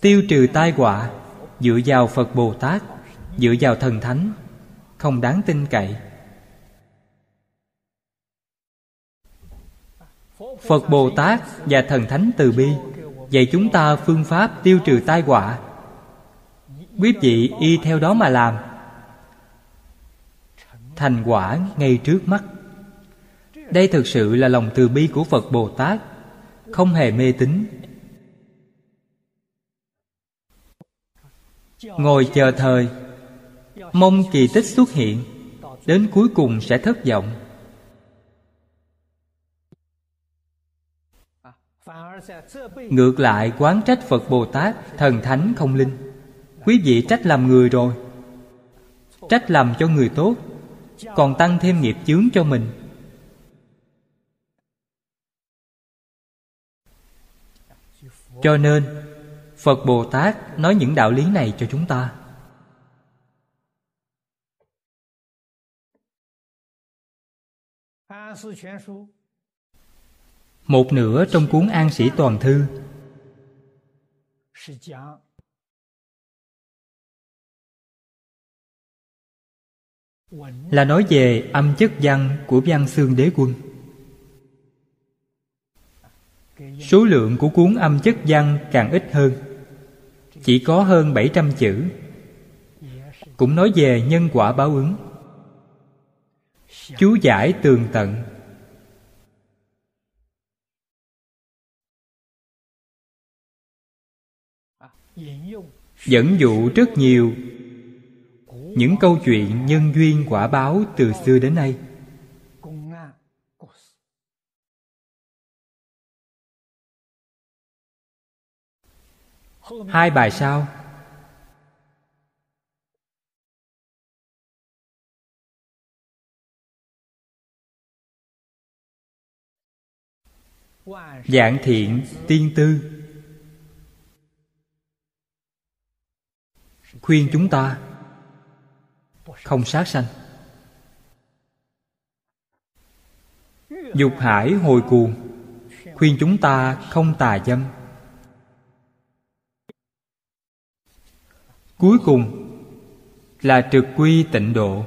tiêu trừ tai họa, dựa vào phật bồ tát, dựa vào thần thánh, không đáng tin cậy. Phật bồ tát và thần thánh từ bi, dạy chúng ta phương pháp tiêu trừ tai họa. Quý vị y theo đó mà làm. Thành quả ngay trước mắt. Đây thực sự là lòng từ bi của phật bồ tát, không hề mê tín. Ngồi chờ thời. Mong kỳ tích xuất hiện. Đến cuối cùng sẽ thất vọng. Ngược lại, quán trách phật bồ tát, thần thánh không linh. Quý vị trách làm người rồi. Trách làm cho người tốt. Còn tăng thêm nghiệp chướng cho mình. Cho nên phật bồ tát nói những đạo lý này cho chúng ta. Một nửa trong cuốn an sĩ toàn thư. Là nói về âm chất văn của văn xương đế quân. Số lượng của cuốn âm chất văn càng ít hơn chỉ có hơn 700 chữ. Cũng nói về nhân quả báo ứng. Chú giải tường tận. Dẫn dụ rất nhiều. Những câu chuyện nhân duyên quả báo từ xưa đến nay. Hai bài sau. Dạng thiện, tiên tư. Khuyên chúng ta không sát sanh. Dục hải hồi cuồng, khuyên chúng ta không tà dâm. Cuối cùng là trực quy tịnh độ.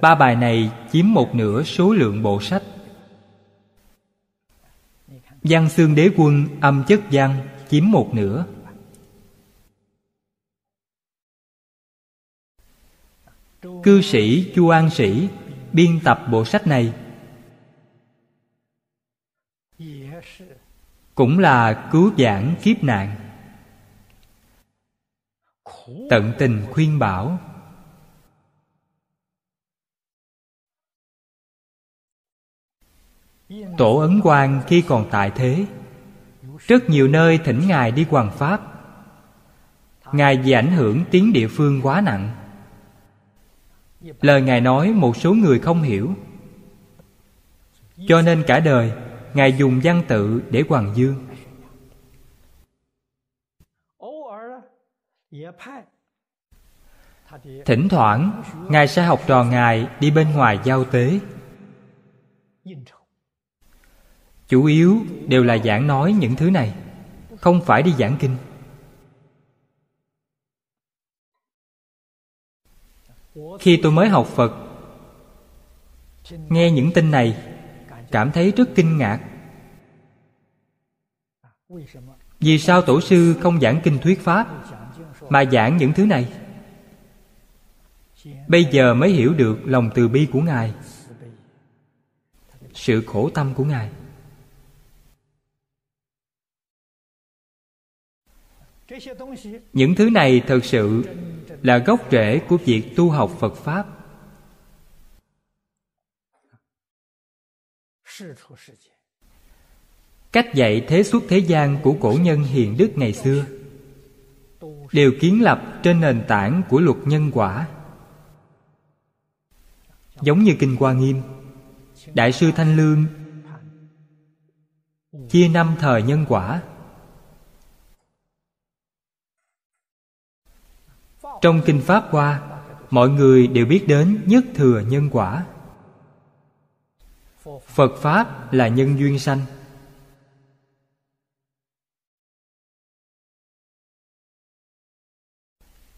Ba bài này chiếm một nửa số lượng bộ sách. Văn xương đế quân âm chất văn chiếm một nửa. Cư sĩ chu an sĩ biên tập bộ sách này. Cũng là cứu giảng kiếp nạn tận tình khuyên bảo. Tổ ấn quang khi còn tại thế, rất nhiều nơi thỉnh ngài đi hoàng pháp. Ngài vì ảnh hưởng tiếng địa phương quá nặng. Lời ngài nói một số người không hiểu. Cho nên cả đời, ngài dùng văn tự để hoàng dương. Thỉnh thoảng ngài sẽ học trò ngài đi bên ngoài giao tế. chủ yếu đều là giảng nói những thứ này không phải đi giảng kinh. Khi tôi mới học phật nghe những tin này cảm thấy rất kinh ngạc. Vì sao tổ sư không giảng kinh thuyết pháp mà giảng những thứ này. Bây giờ mới hiểu được lòng từ bi của ngài. Sự khổ tâm của ngài. Những thứ này thật sự là gốc rễ của việc tu học phật pháp. Cách dạy thế xuất thế gian của cổ nhân hiền đức ngày xưa đều kiến lập trên nền tảng của luật nhân quả. Giống như kinh hoa nghiêm, đại sư thanh lương chia năm thời nhân quả. Trong kinh pháp hoa, mọi người đều biết đến nhất thừa nhân quả. Phật pháp là nhân duyên sanh.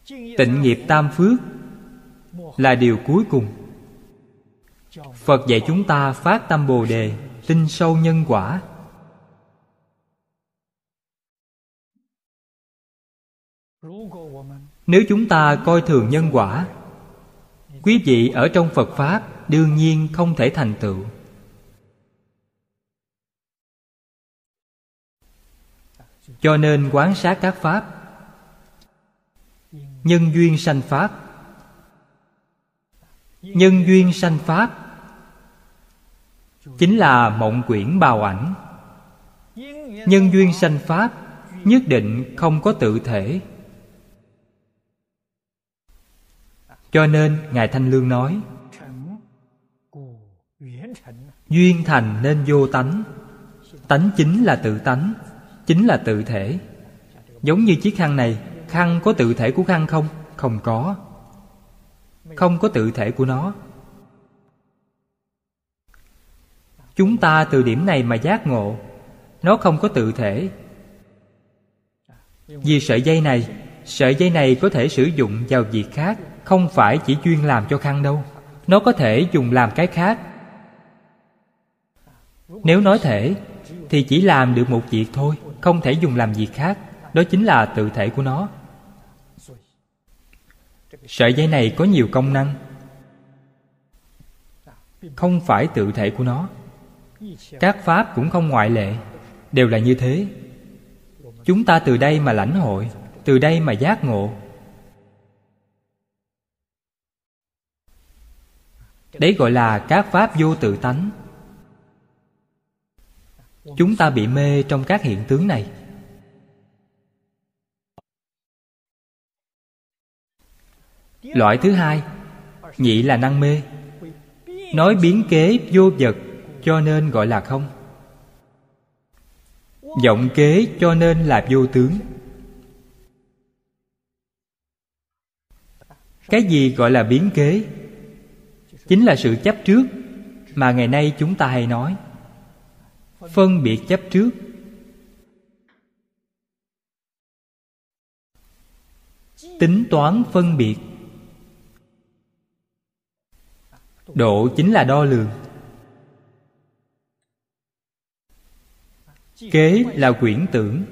Tịnh nghiệp tam phước là điều cuối cùng. Phật dạy chúng ta phát tâm bồ đề, tin sâu nhân quả. Nếu chúng ta coi thường nhân quả, quý vị ở trong phật pháp đương nhiên không thể thành tựu. Cho nên quán sát các pháp nhân duyên sanh pháp. Nhân duyên sanh pháp chính là mộng quyển bào ảnh. Nhân duyên sanh pháp nhất định không có tự thể. Cho nên ngài thanh lương nói, duyên thành nên vô tánh. Tánh chính là tự tánh, chính là tự thể. Giống như chiếc khăn này khăn có tự thể của khăn không? Không có. Không có tự thể của nó. Chúng ta từ điểm này mà giác ngộ, nó không có tự thể. Vì sợi dây này, sợi dây này có thể sử dụng vào việc khác, không phải chỉ chuyên làm cho khăn đâu. Nó có thể dùng làm cái khác. Nếu nói thể, thì chỉ làm được một việc thôi, không thể dùng làm việc khác. Đó chính là tự thể của nó sợi dây này có nhiều công năng. Không phải tự thể của nó. Các pháp cũng không ngoại lệ. Đều là như thế. Chúng ta từ đây mà lãnh hội, từ đây mà giác ngộ. Đấy gọi là các pháp vô tự tánh. Chúng ta bị mê trong các hiện tướng này. Loại thứ hai, nhị là năng mê. Nói biến kế vô vật cho nên gọi là không. Vọng kế cho nên là vô tướng. Cái gì gọi là biến kế? Chính là sự chấp trước mà ngày nay chúng ta hay nói. Phân biệt chấp trước. Tính toán phân biệt. Độ chính là đo lường. Kế là quyển tưởng.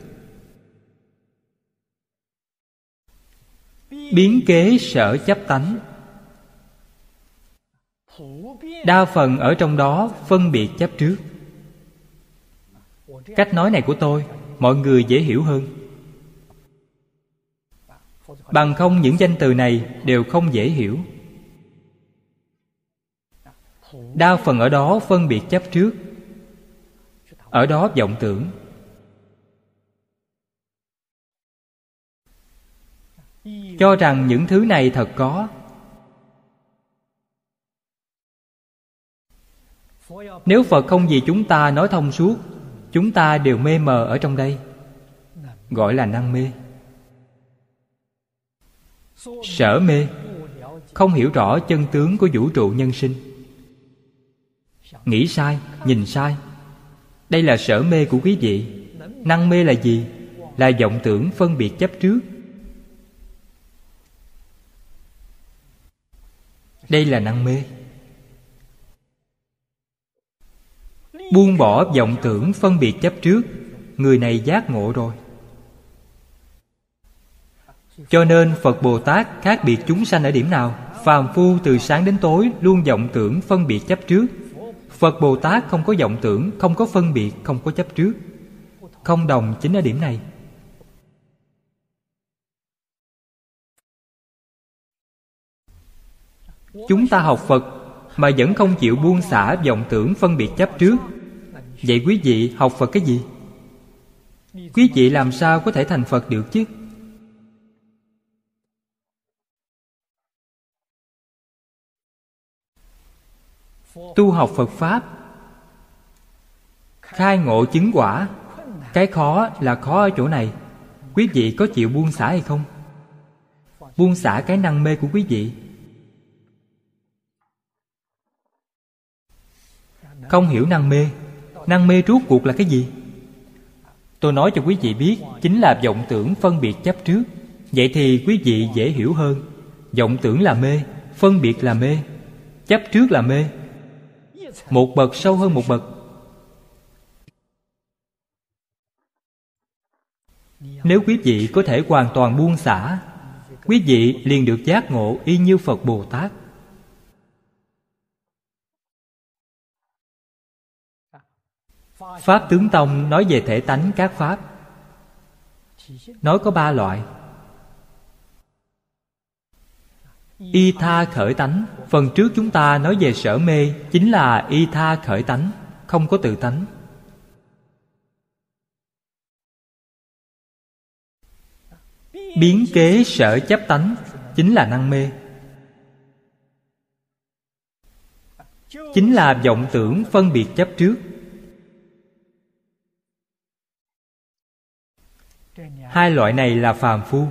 Biến kế sở chấp tánh. Đa phần ở trong đó phân biệt chấp trước. Cách nói này của tôi, mọi người dễ hiểu hơn. Bằng không, những danh từ này đều không dễ hiểu đa phần ở đó phân biệt chấp trước. Ở đó vọng tưởng. Cho rằng những thứ này thật có. Nếu phật không vì chúng ta nói thông suốt, chúng ta đều mê mờ ở trong đây. Gọi là năng mê. Sở mê. Không hiểu rõ chân tướng của vũ trụ nhân sinh nghĩ sai, nhìn sai. Đây là sở mê của quý vị. Năng mê là gì? Là vọng tưởng phân biệt chấp trước. Đây là năng mê. Buông bỏ vọng tưởng phân biệt chấp trước, người này giác ngộ rồi. Cho nên phật bồ tát khác biệt chúng sanh ở điểm nào? Phàm phu từ sáng đến tối luôn vọng tưởng phân biệt chấp trước phật bồ tát không có vọng tưởng, không có phân biệt, không có chấp trước. Không đồng chính ở điểm này. Chúng ta học phật mà vẫn không chịu buông xả vọng tưởng phân biệt chấp trước. Vậy quý vị học phật cái gì? Quý vị làm sao có thể thành phật được chứ? Tu học phật pháp. Khai ngộ chứng quả. Cái khó là khó ở chỗ này. Quý vị có chịu buông xả hay không? Buông xả cái năng mê của quý vị. Không hiểu năng mê. Năng mê rốt cuộc là cái gì? Tôi nói cho quý vị biết, chính là vọng tưởng phân biệt chấp trước. Vậy thì quý vị dễ hiểu hơn. Vọng tưởng là mê, phân biệt là mê, chấp trước là mê một bậc sâu hơn một bậc. Nếu quý vị có thể hoàn toàn buông xả, quý vị liền được giác ngộ y như phật bồ tát. Pháp tướng tông nói về thể tánh các pháp. Nói có ba loại. Y tha khởi tánh. Phần trước chúng ta nói về sở mê, chính là y tha khởi tánh, không có tự tánh. Biến kế sở chấp tánh, chính là năng mê. Chính là vọng tưởng phân biệt chấp trước. Hai loại này là phàm phu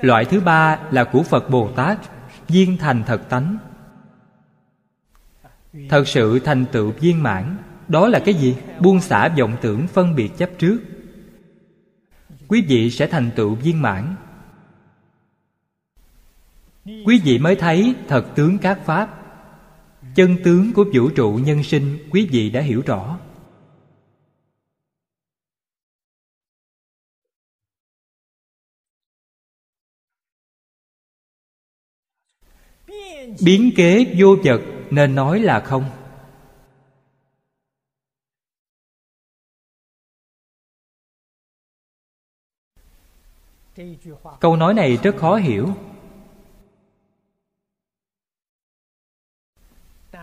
loại thứ ba là của phật bồ tát, viên thành thật tánh. Thật sự thành tựu viên mãn, đó là cái gì? Buông xả vọng tưởng phân biệt chấp trước. Quý vị sẽ thành tựu viên mãn. Quý vị mới thấy thật tướng các pháp. Chân tướng của vũ trụ nhân sinh, quý vị đã hiểu rõ. Biến kế vô vật nên nói là không. Câu nói này rất khó hiểu.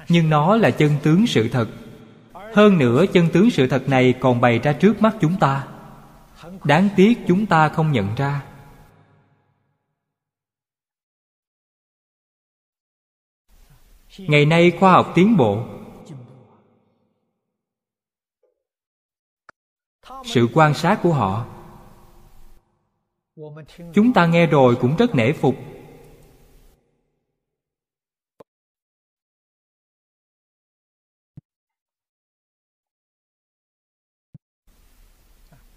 Nhưng nó là chân tướng sự thật. Hơn nữa, chân tướng sự thật này còn bày ra trước mắt chúng ta. Đáng tiếc chúng ta không nhận ra. Ngày nay khoa học tiến bộ. Sự quan sát của họ. Chúng ta nghe rồi cũng rất nể phục.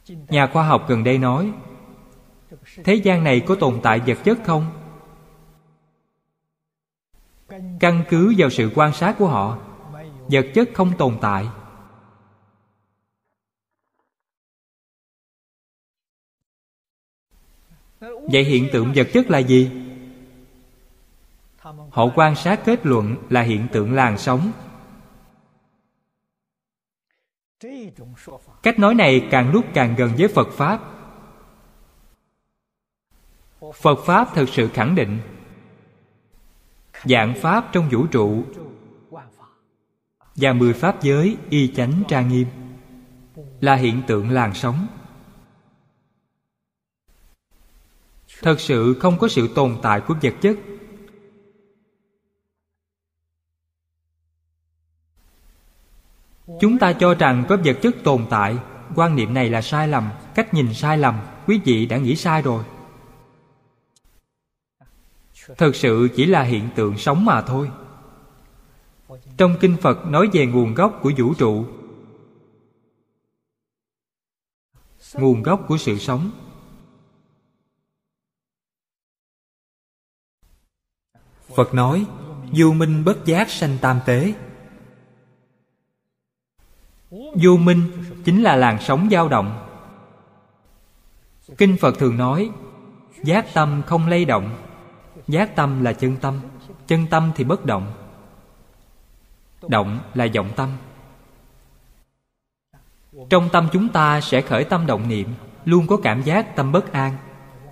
Nhà khoa học gần đây nói, thế gian này có tồn tại vật chất không? Căn cứ vào sự quan sát của họ, vật chất không tồn tại. Vậy hiện tượng vật chất là gì? Họ quan sát kết luận là hiện tượng làn sóng. Cách nói này càng lúc càng gần với phật pháp. Phật pháp thực sự khẳng định dạng pháp trong vũ trụ. Và mười pháp giới y chánh trang nghiêm là hiện tượng làn sóng. Thật sự không có sự tồn tại của vật chất. Chúng ta cho rằng có vật chất tồn tại. Quan niệm này là sai lầm. Cách nhìn sai lầm. Quý vị đã nghĩ sai rồi thật sự chỉ là hiện tượng sống mà thôi. Trong kinh phật nói về nguồn gốc của vũ trụ, nguồn gốc của sự sống. Phật nói, vô minh bất giác sanh tam tế. Vô minh chính là làn sóng dao động. Kinh phật thường nói, giác tâm không lay động giác tâm là chân tâm chân tâm thì bất động. Động là vọng tâm. Trong tâm chúng ta sẽ khởi tâm động niệm, luôn có cảm giác tâm bất an.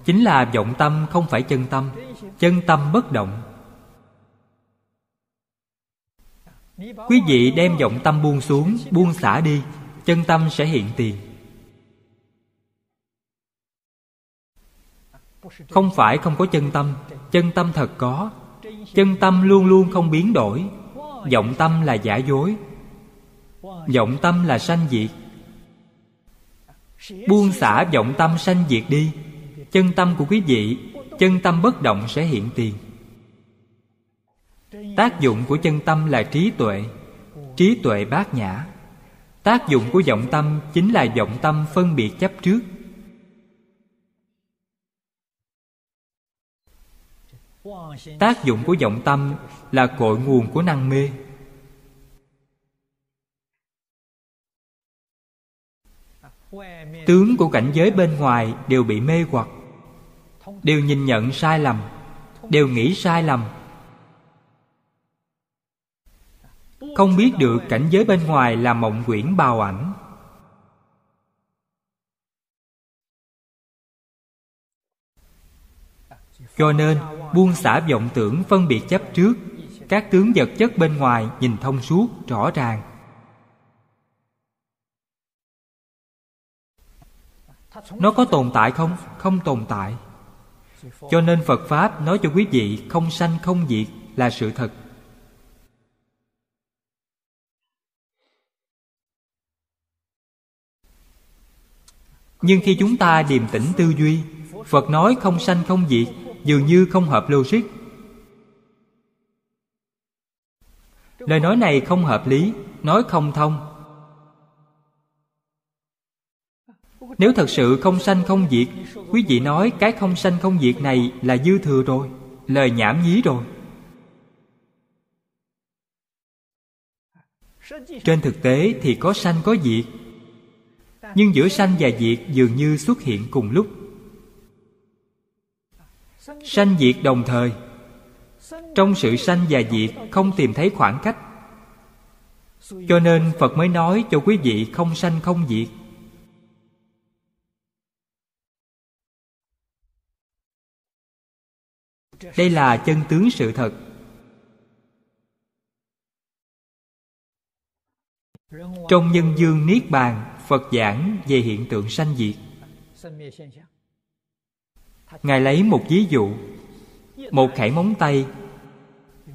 Chính là vọng tâm không phải chân tâm chân tâm bất động. Quý vị đem vọng tâm buông xuống, buông xả đi, chân tâm sẽ hiện tiền. Không phải không có chân tâm chân tâm thật có. Chân tâm luôn luôn không biến đổi. Vọng tâm là giả dối. Vọng tâm là sanh diệt. Buông xả vọng tâm sanh diệt đi. Chân tâm của quý vị, chân tâm bất động sẽ hiện tiền. Tác dụng của chân tâm là trí tuệ. Trí tuệ bát nhã. Tác dụng của vọng tâm chính là vọng tâm phân biệt chấp trước. Tác dụng của vọng tâm là cội nguồn của năng mê. Tướng của cảnh giới bên ngoài đều bị mê hoặc, đều nhìn nhận sai lầm, đều nghĩ sai lầm. Không biết được cảnh giới bên ngoài là mộng quyển bào ảnh. Cho nên buông xả vọng tưởng phân biệt chấp trước. Các tướng vật chất bên ngoài nhìn thông suốt, rõ ràng. Nó có tồn tại không? Không tồn tại. Cho nên phật pháp nói cho quý vị, không sanh, không diệt là sự thật. Nhưng khi chúng ta điềm tĩnh tư duy, phật nói không sanh, không diệt dường như không hợp logic. Lời nói này không hợp lý, nói không thông. Nếu thật sự không sanh không diệt, quý vị nói cái không sanh không diệt này là dư thừa rồi, lời nhảm nhí rồi. Trên thực tế thì có sanh có diệt, nhưng giữa sanh và diệt dường như xuất hiện cùng lúc sanh diệt đồng thời. Trong sự sanh và diệt, không tìm thấy khoảng cách. Cho nên phật mới nói cho quý vị không sanh không diệt. Đây là chân tướng sự thật. Trong nhân dương niết bàn, phật giảng về hiện tượng sanh diệt ngài lấy một ví dụ, một khảy móng tay,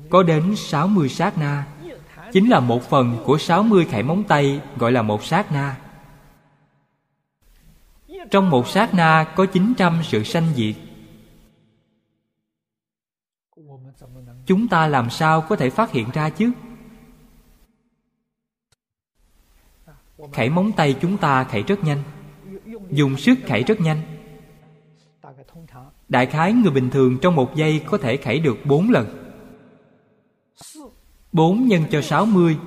có đến 60 sát na. Chính là một phần của 60 khảy móng tay gọi là một sát na. Trong một sát na có 900 sự sanh diệt. Chúng ta làm sao có thể phát hiện ra chứ? Khảy móng tay chúng ta khảy rất nhanh. Dùng sức khảy rất nhanh đại khái người bình thường trong một giây có thể khảy được bốn lần. Bốn nhân cho sáu mươi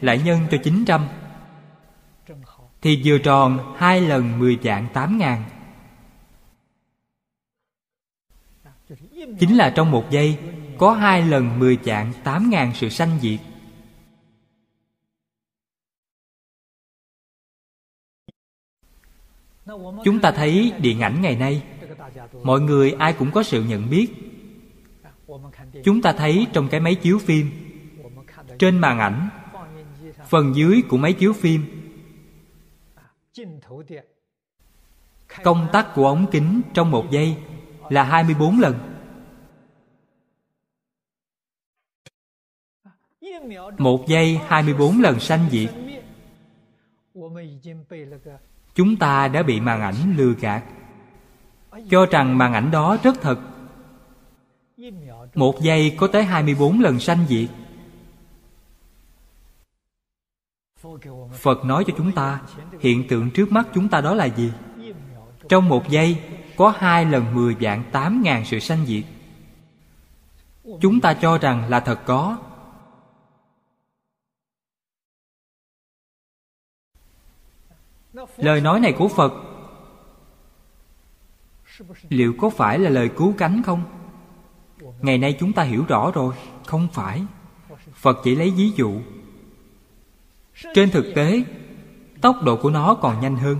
lại nhân cho chín trăm. Thì vừa tròn hai lần mười vạn tám ngàn. Chính là trong một giây có hai lần mười vạn tám ngàn sự sanh diệt. Chúng ta thấy điện ảnh ngày nay mọi người ai cũng có sự nhận biết. Chúng ta thấy trong cái máy chiếu phim, trên màn ảnh, phần dưới của máy chiếu phim, công tắc của ống kính trong một giây là 24 lần. Một giây 24 lần sanh diệt. Chúng ta đã bị màn ảnh lừa gạt. Cho rằng màn ảnh đó rất thật. Một giây có tới 24 lần sanh diệt. Phật nói cho chúng ta, Hiện tượng trước mắt chúng ta đó là gì? Trong một giây, Có hai lần mười vạn tám ngàn sự sanh diệt. Chúng ta cho rằng là thật có. Lời nói này của Phật Liệu có phải là lời cứu cánh không? Ngày nay chúng ta hiểu rõ rồi, Không phải. Phật chỉ lấy ví dụ. Trên thực tế, Tốc độ của nó còn nhanh hơn.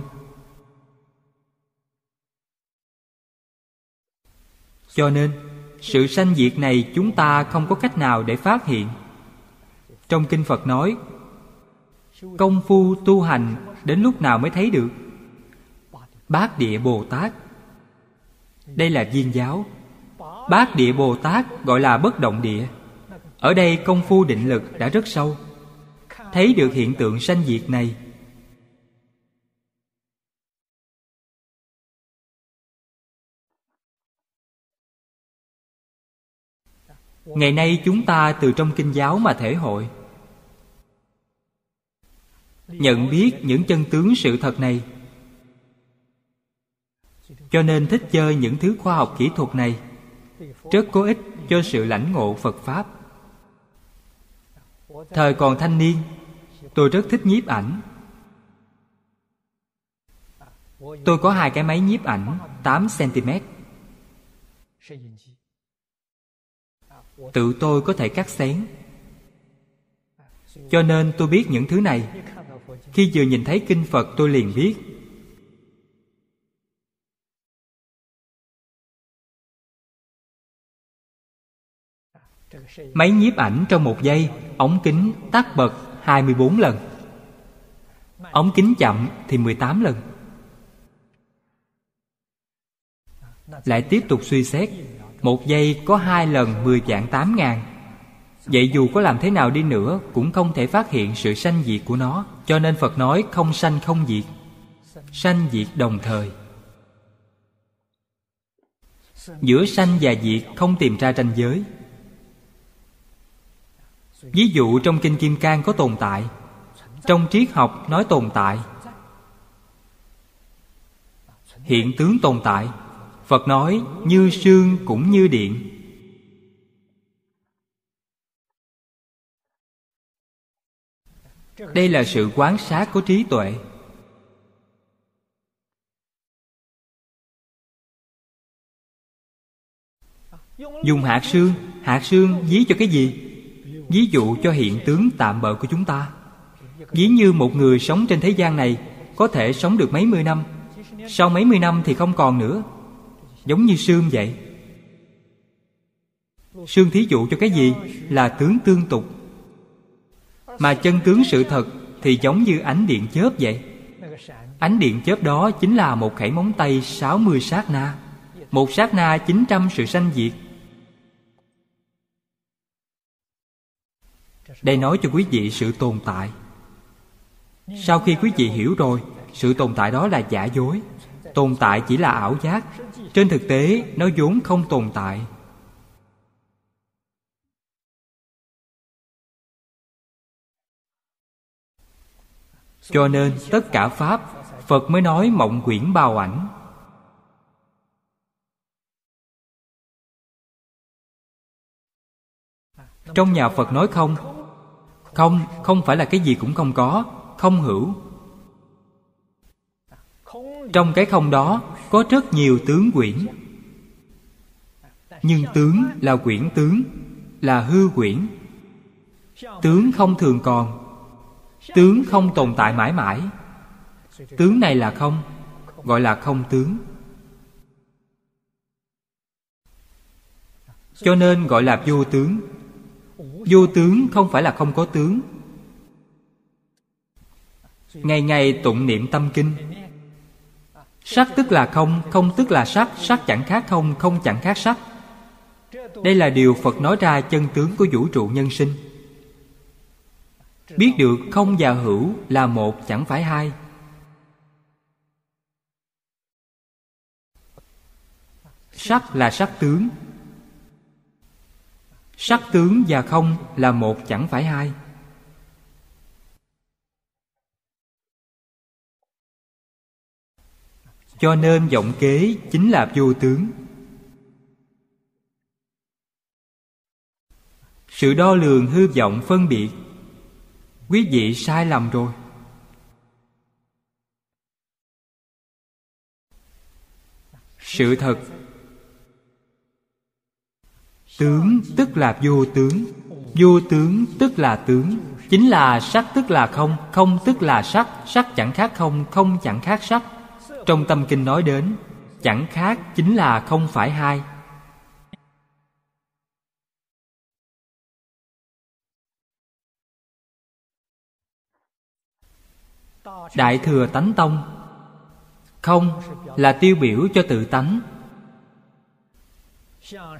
Cho nên, Sự sanh diệt này chúng ta không có cách nào để phát hiện. Trong Kinh Phật nói, Công phu tu hành đến lúc nào mới thấy được? Bát địa bồ tát đây là viên giáo. Bát địa bồ tát gọi là bất động địa. Ở đây công phu định lực đã rất sâu. Thấy được hiện tượng sanh diệt này. Ngày nay chúng ta từ trong kinh giáo mà thể hội. Nhận biết những chân tướng sự thật này cho nên thích chơi những thứ khoa học kỹ thuật này. Rất có ích cho sự lãnh ngộ phật pháp. Thời còn thanh niên, tôi rất thích nhiếp ảnh. Tôi có hai cái máy nhiếp ảnh 8 cm tự tôi có thể cắt xén. Cho nên tôi biết những thứ này. Khi vừa nhìn thấy kinh phật, tôi liền biết. Máy nhiếp ảnh trong một giây, Ống kính tắt bật 24 lần. Ống kính chậm thì 18 lần. Lại tiếp tục suy xét, Một giây có hai lần 10 vạn 8 ngàn. Vậy dù có làm thế nào đi nữa, Cũng không thể phát hiện sự sanh diệt của nó, Cho nên Phật nói không sanh không diệt, Sanh diệt đồng thời. Giữa sanh và diệt không tìm ra ranh giới. Ví dụ trong Kinh Kim Cang có tồn tại, Trong triết học nói tồn tại. Hiện tướng tồn tại, Phật nói như sương cũng như điện. Đây là sự quán sát của trí tuệ. Dùng hạt xương hạt xương ví cho cái gì? Ví dụ cho hiện tướng tạm bợ của chúng ta. Ví như một người sống trên thế gian này có thể sống được mấy mươi năm. Sau mấy mươi năm thì không còn nữa. Giống như xương vậy. Sương thí dụ cho cái gì? Là tướng tương tục. Mà chân tướng sự thật thì giống như ánh điện chớp vậy. Ánh điện chớp đó chính là một khẩy móng tay 60 sát na. Một sát na 900 sự sanh diệt. Đây nói cho quý vị sự tồn tại. Sau khi quý vị hiểu rồi, Sự tồn tại đó là giả dối. Tồn tại chỉ là ảo giác. Trên thực tế, nó vốn không tồn tại. Cho nên, tất cả pháp, phật mới nói mộng quyển bao ảnh. Trong nhà phật nói không không không phải là cái gì cũng không có, không hữu. Trong cái không đó có rất nhiều tướng quyển. Nhưng tướng là quyển tướng, là hư quyển. Tướng không thường còn, tướng không tồn tại mãi mãi. Tướng này là không, gọi là không tướng. Cho nên gọi là vô tướng vô tướng không phải là không có tướng. Ngày ngày tụng niệm tâm kinh. Sắc tức là không không tức là sắc sắc chẳng khác không không chẳng khác sắc. Đây là điều phật nói ra chân tướng của vũ trụ nhân sinh. Biết được không và hữu là một, chẳng phải hai. Sắc là sắc tướng sắc tướng và không là một chẳng phải hai. Cho nên vọng kế chính là vô tướng. Sự đo lường hư vọng phân biệt. Quý vị sai lầm rồi. Sự thật tướng tức là vô tướng. Vô tướng tức là tướng. Chính là sắc tức là không không tức là sắc. Sắc chẳng khác không không chẳng khác sắc. Trong tâm kinh nói đến, chẳng khác chính là không phải hai. Đại thừa tánh tông. Không là tiêu biểu cho tự tánh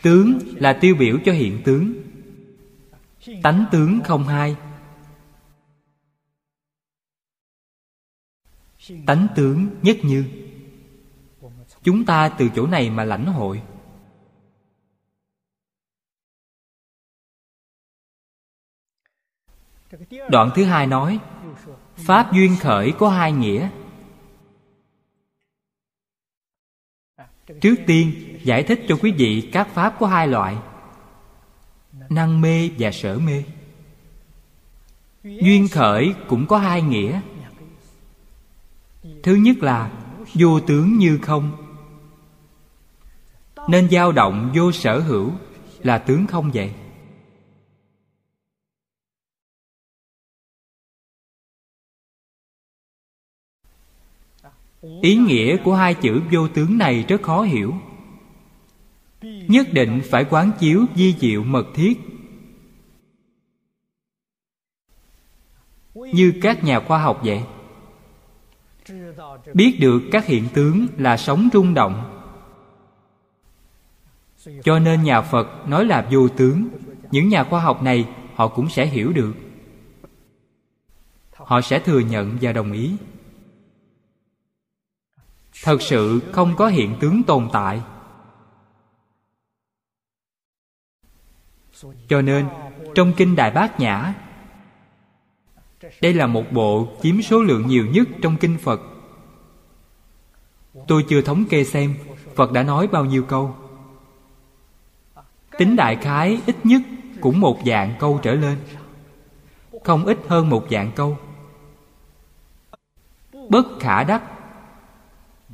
tướng là tiêu biểu cho hiện tướng. Tánh tướng không hai. Tánh tướng nhất như. Chúng ta từ chỗ này mà lãnh hội. Đoạn thứ hai nói, pháp duyên khởi có hai nghĩa. Trước tiên, giải thích cho quý vị các pháp có hai loại, năng mê và sở mê. Duyên khởi cũng có hai nghĩa. Thứ nhất là vô tướng như không. Nên dao động vô sở hữu là tướng không vậy? Ý nghĩa của hai chữ vô tướng này rất khó hiểu. Nhất định phải quán chiếu di diệu mật thiết. Như các nhà khoa học vậy. Biết được các hiện tướng là sống rung động. Cho nên nhà phật nói là vô tướng. Những nhà khoa học này, họ cũng sẽ hiểu được. Họ sẽ thừa nhận và đồng ý thật sự không có hiện tướng tồn tại. Cho nên, trong kinh đại bát nhã, đây là một bộ chiếm số lượng nhiều nhất trong kinh phật. Tôi chưa thống kê xem phật đã nói bao nhiêu câu. Tính đại khái ít nhất cũng một dạng câu trở lên, không ít hơn một dạng câu. Bất khả đắc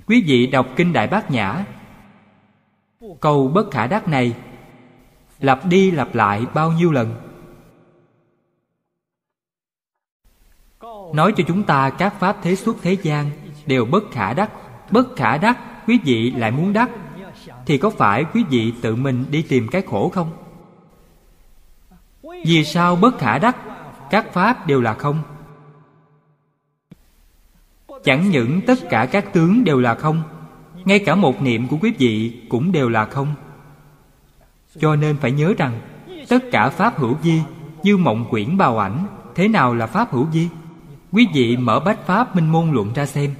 quý vị đọc kinh đại bát nhã. Câu bất khả đắc này, lặp đi lặp lại bao nhiêu lần? Nói cho chúng ta các pháp thế xuất thế gian đều bất khả đắc. Bất khả đắc, quý vị lại muốn đắc, thì có phải quý vị tự mình đi tìm cái khổ không? Vì sao bất khả đắc? Các pháp đều là không chẳng những tất cả các tướng đều là không, ngay cả một niệm của quý vị cũng đều là không. Cho nên phải nhớ rằng, tất cả pháp hữu vi như mộng quyển bào ảnh, thế nào là pháp hữu vi quý vị mở bách pháp minh môn luận ra xem.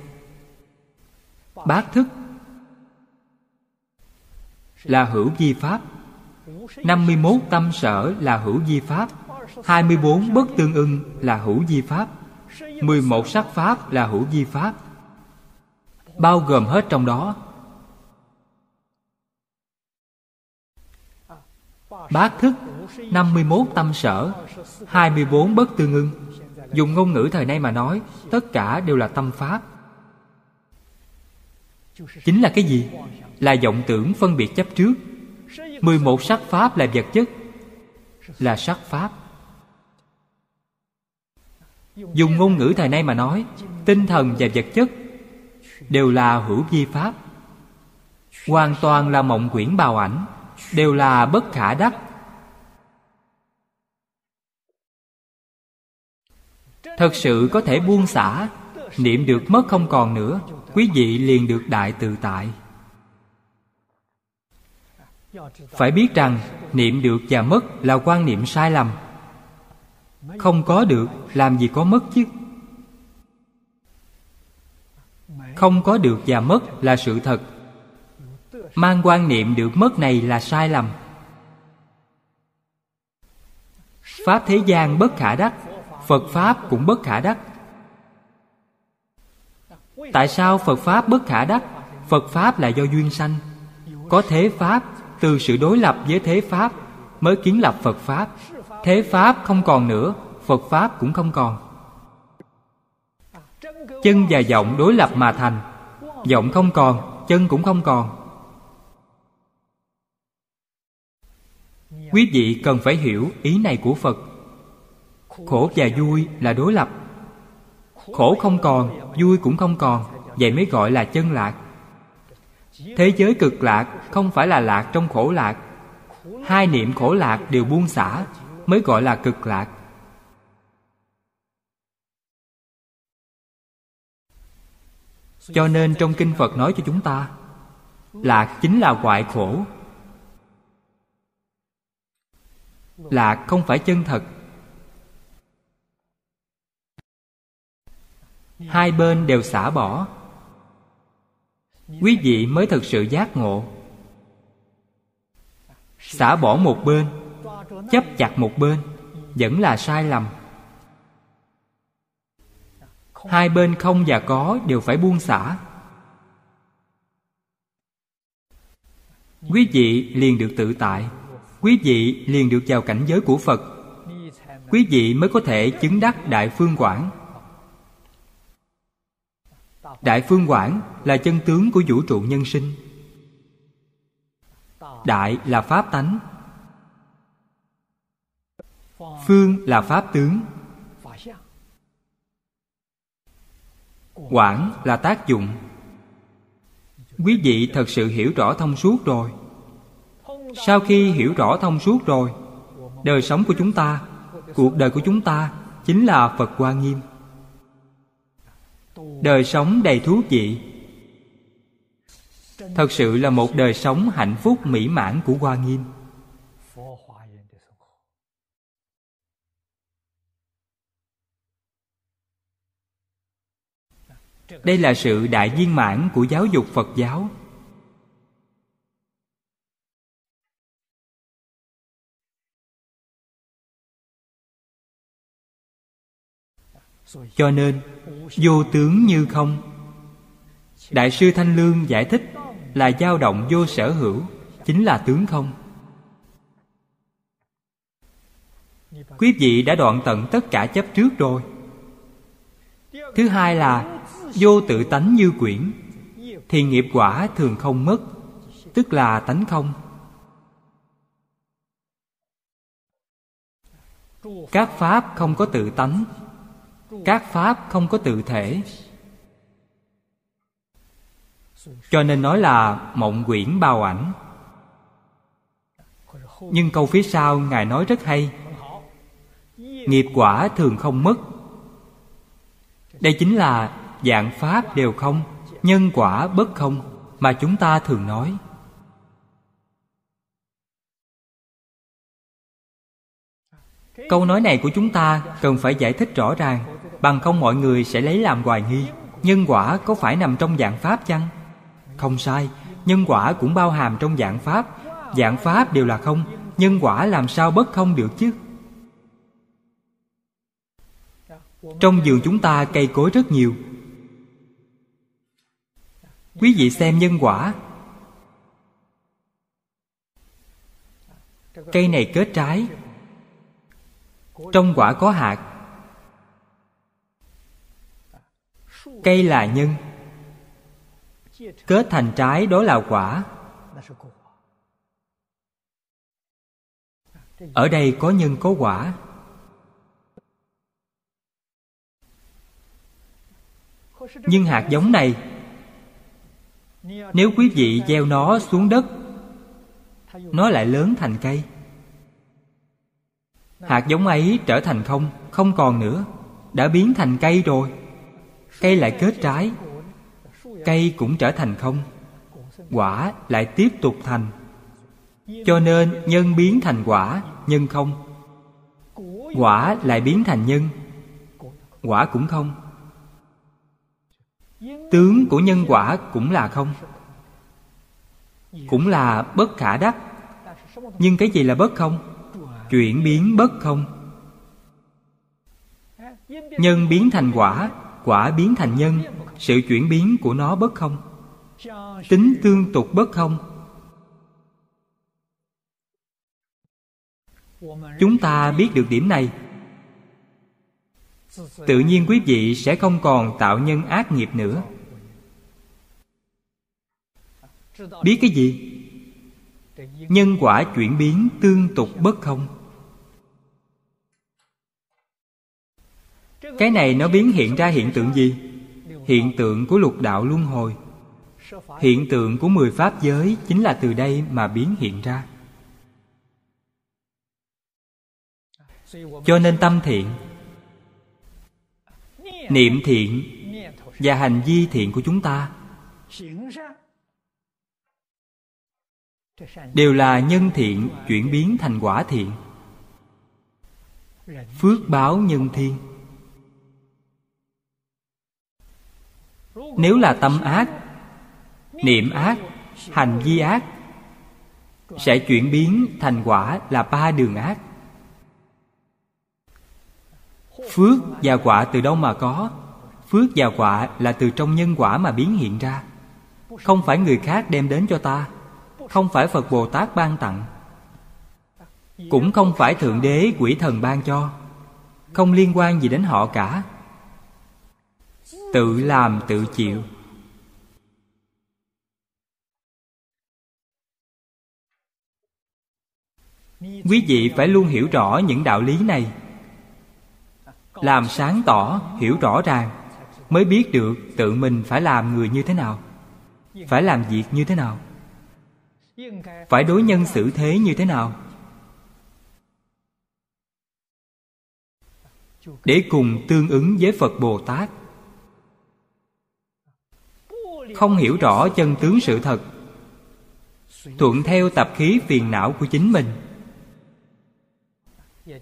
Bát thức là hữu vi pháp. 51 tâm sở là hữu vi pháp. 24 bất tương ưng là hữu vi pháp. 11 sắc pháp là hữu vi pháp. Bao gồm hết trong đó. Bát thức 51 tâm sở 24 bất tương ưng. Dùng ngôn ngữ thời nay mà nói, Tất cả đều là tâm pháp. Chính là cái gì? Là vọng tưởng phân biệt chấp trước. 11 sắc pháp là vật chất, Là sắc pháp dùng ngôn ngữ thời nay mà nói, tinh thần và vật chất đều là hữu vi pháp. Hoàn toàn là mộng quyển bào ảnh, đều là bất khả đắc. Thật sự có thể buông xả, niệm được mất không còn nữa, quý vị liền được đại tự tại. Phải biết rằng, niệm được và mất là quan niệm sai lầm không có được, làm gì có mất chứ? Không có được và mất là sự thật. Mang quan niệm được mất này là sai lầm. Pháp thế gian bất khả đắc, phật pháp cũng bất khả đắc. Tại sao phật pháp bất khả đắc? Phật pháp là do duyên sanh. Có thế pháp, từ sự đối lập với thế pháp mới kiến lập phật pháp thế pháp không còn nữa, phật pháp cũng không còn. Chân và vọng đối lập mà thành. Vọng không còn, chân cũng không còn. Quý vị cần phải hiểu ý này của phật. Khổ và vui là đối lập. Khổ không còn, vui cũng không còn. Vậy mới gọi là chân lạc. Thế giới cực lạc không phải là lạc trong khổ lạc. Hai niệm khổ lạc đều buông xả mới gọi là cực lạc. Cho nên trong kinh phật nói cho chúng ta, lạc chính là hoại khổ. Lạc không phải chân thật. Hai bên đều xả bỏ. Quý vị mới thực sự giác ngộ. Xả bỏ một bên chấp chặt một bên, vẫn là sai lầm. Hai bên không và có đều phải buông xả. Quý vị liền được tự tại, quý vị liền được vào cảnh giới của phật. Quý vị mới có thể chứng đắc đại phương quảng. Đại phương quảng là chân tướng của vũ trụ nhân sinh. Đại là pháp tánh phương là pháp tướng. Quản là tác dụng. Quý vị thật sự hiểu rõ thông suốt rồi. Sau khi hiểu rõ thông suốt rồi, đời sống của chúng ta, cuộc đời của chúng ta chính là phật hoa nghiêm. Đời sống đầy thú vị. Thật sự là một đời sống hạnh phúc mỹ mãn của hoa nghiêm. Đây là sự đại viên mãn của giáo dục phật giáo. Cho nên, vô tướng như không. Đại sư thanh lương giải thích là dao động vô sở hữu, chính là tướng không. Quý vị đã đoạn tận tất cả chấp trước rồi. Thứ hai là vô tự tánh như quyển, thì nghiệp quả thường không mất, tức là tánh không. Các pháp không có tự tánh, các pháp không có tự thể. Cho nên nói là mộng quyển bao ảnh. Nhưng câu phía sau ngài nói rất hay. Nghiệp quả thường không mất. Đây chính là dạng pháp đều không, nhân quả bất không, mà chúng ta thường nói. Câu nói này của chúng ta cần phải giải thích rõ ràng, bằng không mọi người sẽ lấy làm hoài nghi, nhân quả có phải nằm trong dạng pháp chăng? Không sai, nhân quả cũng bao hàm trong dạng pháp. Dạng pháp đều là không, nhân quả làm sao bất không được chứ? Trong vườn chúng ta cây cối rất nhiều quý vị xem nhân quả. Cây này kết trái. Trong quả có hạt. Cây là nhân. Kết thành trái đó là quả. Ở đây có nhân có quả. Nhưng hạt giống này nếu quý vị gieo nó xuống đất, nó lại lớn thành cây. Hạt giống ấy trở thành không không còn nữa, đã biến thành cây rồi. Cây lại kết trái, cây cũng trở thành không, quả lại tiếp tục thành. Cho nên nhân biến thành quả, nhân không. Quả lại biến thành nhân, quả cũng không tướng của nhân quả cũng là không? Cũng là bất khả đắc. Nhưng cái gì là bất không? Chuyển biến bất không? Nhân biến thành quả quả biến thành nhân. Sự chuyển biến của nó bất không? Tính tương tục bất không? Chúng ta biết được điểm này tự nhiên quý vị sẽ không còn tạo nhân ác nghiệp nữa. Biết cái gì? Nhân quả chuyển biến tương tục bất không. Cái này nó biến hiện ra hiện tượng gì? Hiện tượng của lục đạo luân hồi. Hiện tượng của mười pháp giới chính là từ đây mà biến hiện ra. Cho nên tâm thiện niệm thiện và hành vi thiện của chúng ta. Đều là nhân thiện chuyển biến thành quả thiện. Phước báo nhân thiên. Nếu là tâm ác, niệm ác, hành vi ác, sẽ chuyển biến thành quả là ba đường ác phước và quả từ đâu mà có? Phước và quả là từ trong nhân quả mà biến hiện ra. Không phải người khác đem đến cho ta, không phải phật bồ tát ban tặng, cũng không phải thượng đế, quỷ thần ban cho. Không liên quan gì đến họ cả. Tự làm, tự chịu. Quý vị phải luôn hiểu rõ những đạo lý này làm sáng tỏ, hiểu rõ ràng, mới biết được tự mình phải làm người như thế nào, phải làm việc như thế nào, phải đối nhân xử thế như thế nào. Để cùng tương ứng với phật bồ tát. Không hiểu rõ chân tướng sự thật, thuận theo tập khí phiền não của chính mình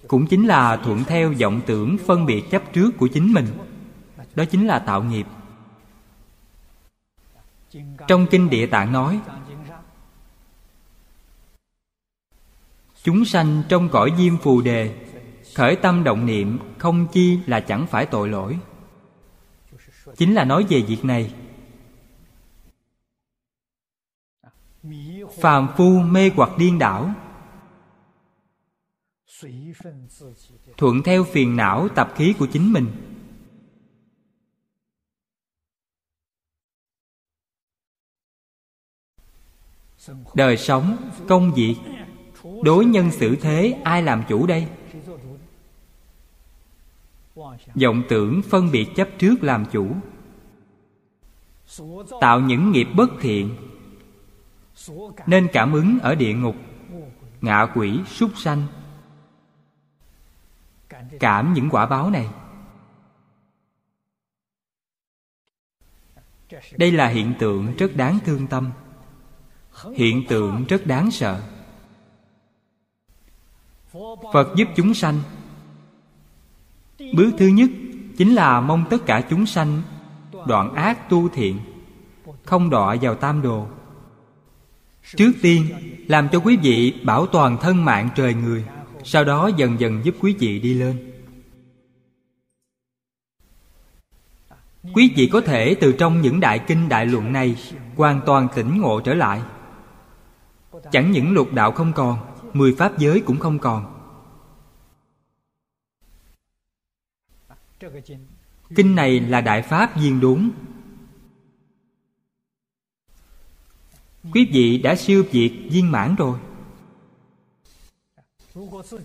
cũng chính là thuận theo vọng tưởng phân biệt chấp trước của chính mình. Đó chính là tạo nghiệp. Trong kinh địa tạng nói, chúng sanh trong cõi diêm phù đề, khởi tâm động niệm không chi là chẳng phải tội lỗi. Chính là nói về việc này. Phàm phu mê hoặc điên đảo thuận theo phiền não tập khí của chính mình. đời sống công việc đối nhân xử thế ai làm chủ đây? vọng tưởng phân biệt chấp trước làm chủ. tạo những nghiệp bất thiện. nên cảm ứng ở địa ngục. Ngạ quỷ súc sanh cảm những quả báo này. Đây là hiện tượng rất đáng thương tâm. Hiện tượng rất đáng sợ. Phật giúp chúng sanh. Bước thứ nhất chính là mong tất cả chúng sanh đoạn ác tu thiện, không đọa vào tam đồ. Trước tiên, làm cho quý vị bảo toàn thân mạng trời người sau đó dần dần giúp quý vị đi lên. Quý vị có thể từ trong những đại kinh đại luận này hoàn toàn tỉnh ngộ trở lại. Chẳng những lục đạo không còn, mười pháp giới cũng không còn. Kinh này là đại pháp viên đúng. quý vị đã siêu việt viên mãn rồi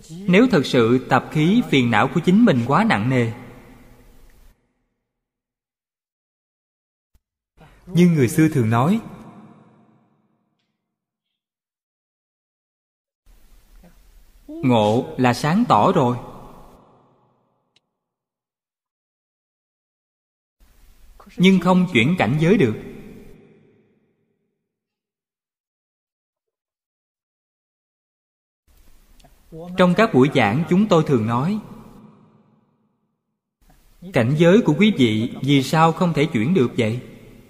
nếu thật sự tập khí phiền não của chính mình quá nặng nề. Như người xưa thường nói, ngộ là sáng tỏ rồi. Nhưng không chuyển cảnh giới được. Trong các buổi giảng, chúng tôi thường nói, cảnh giới của quý vị vì sao không thể chuyển được vậy?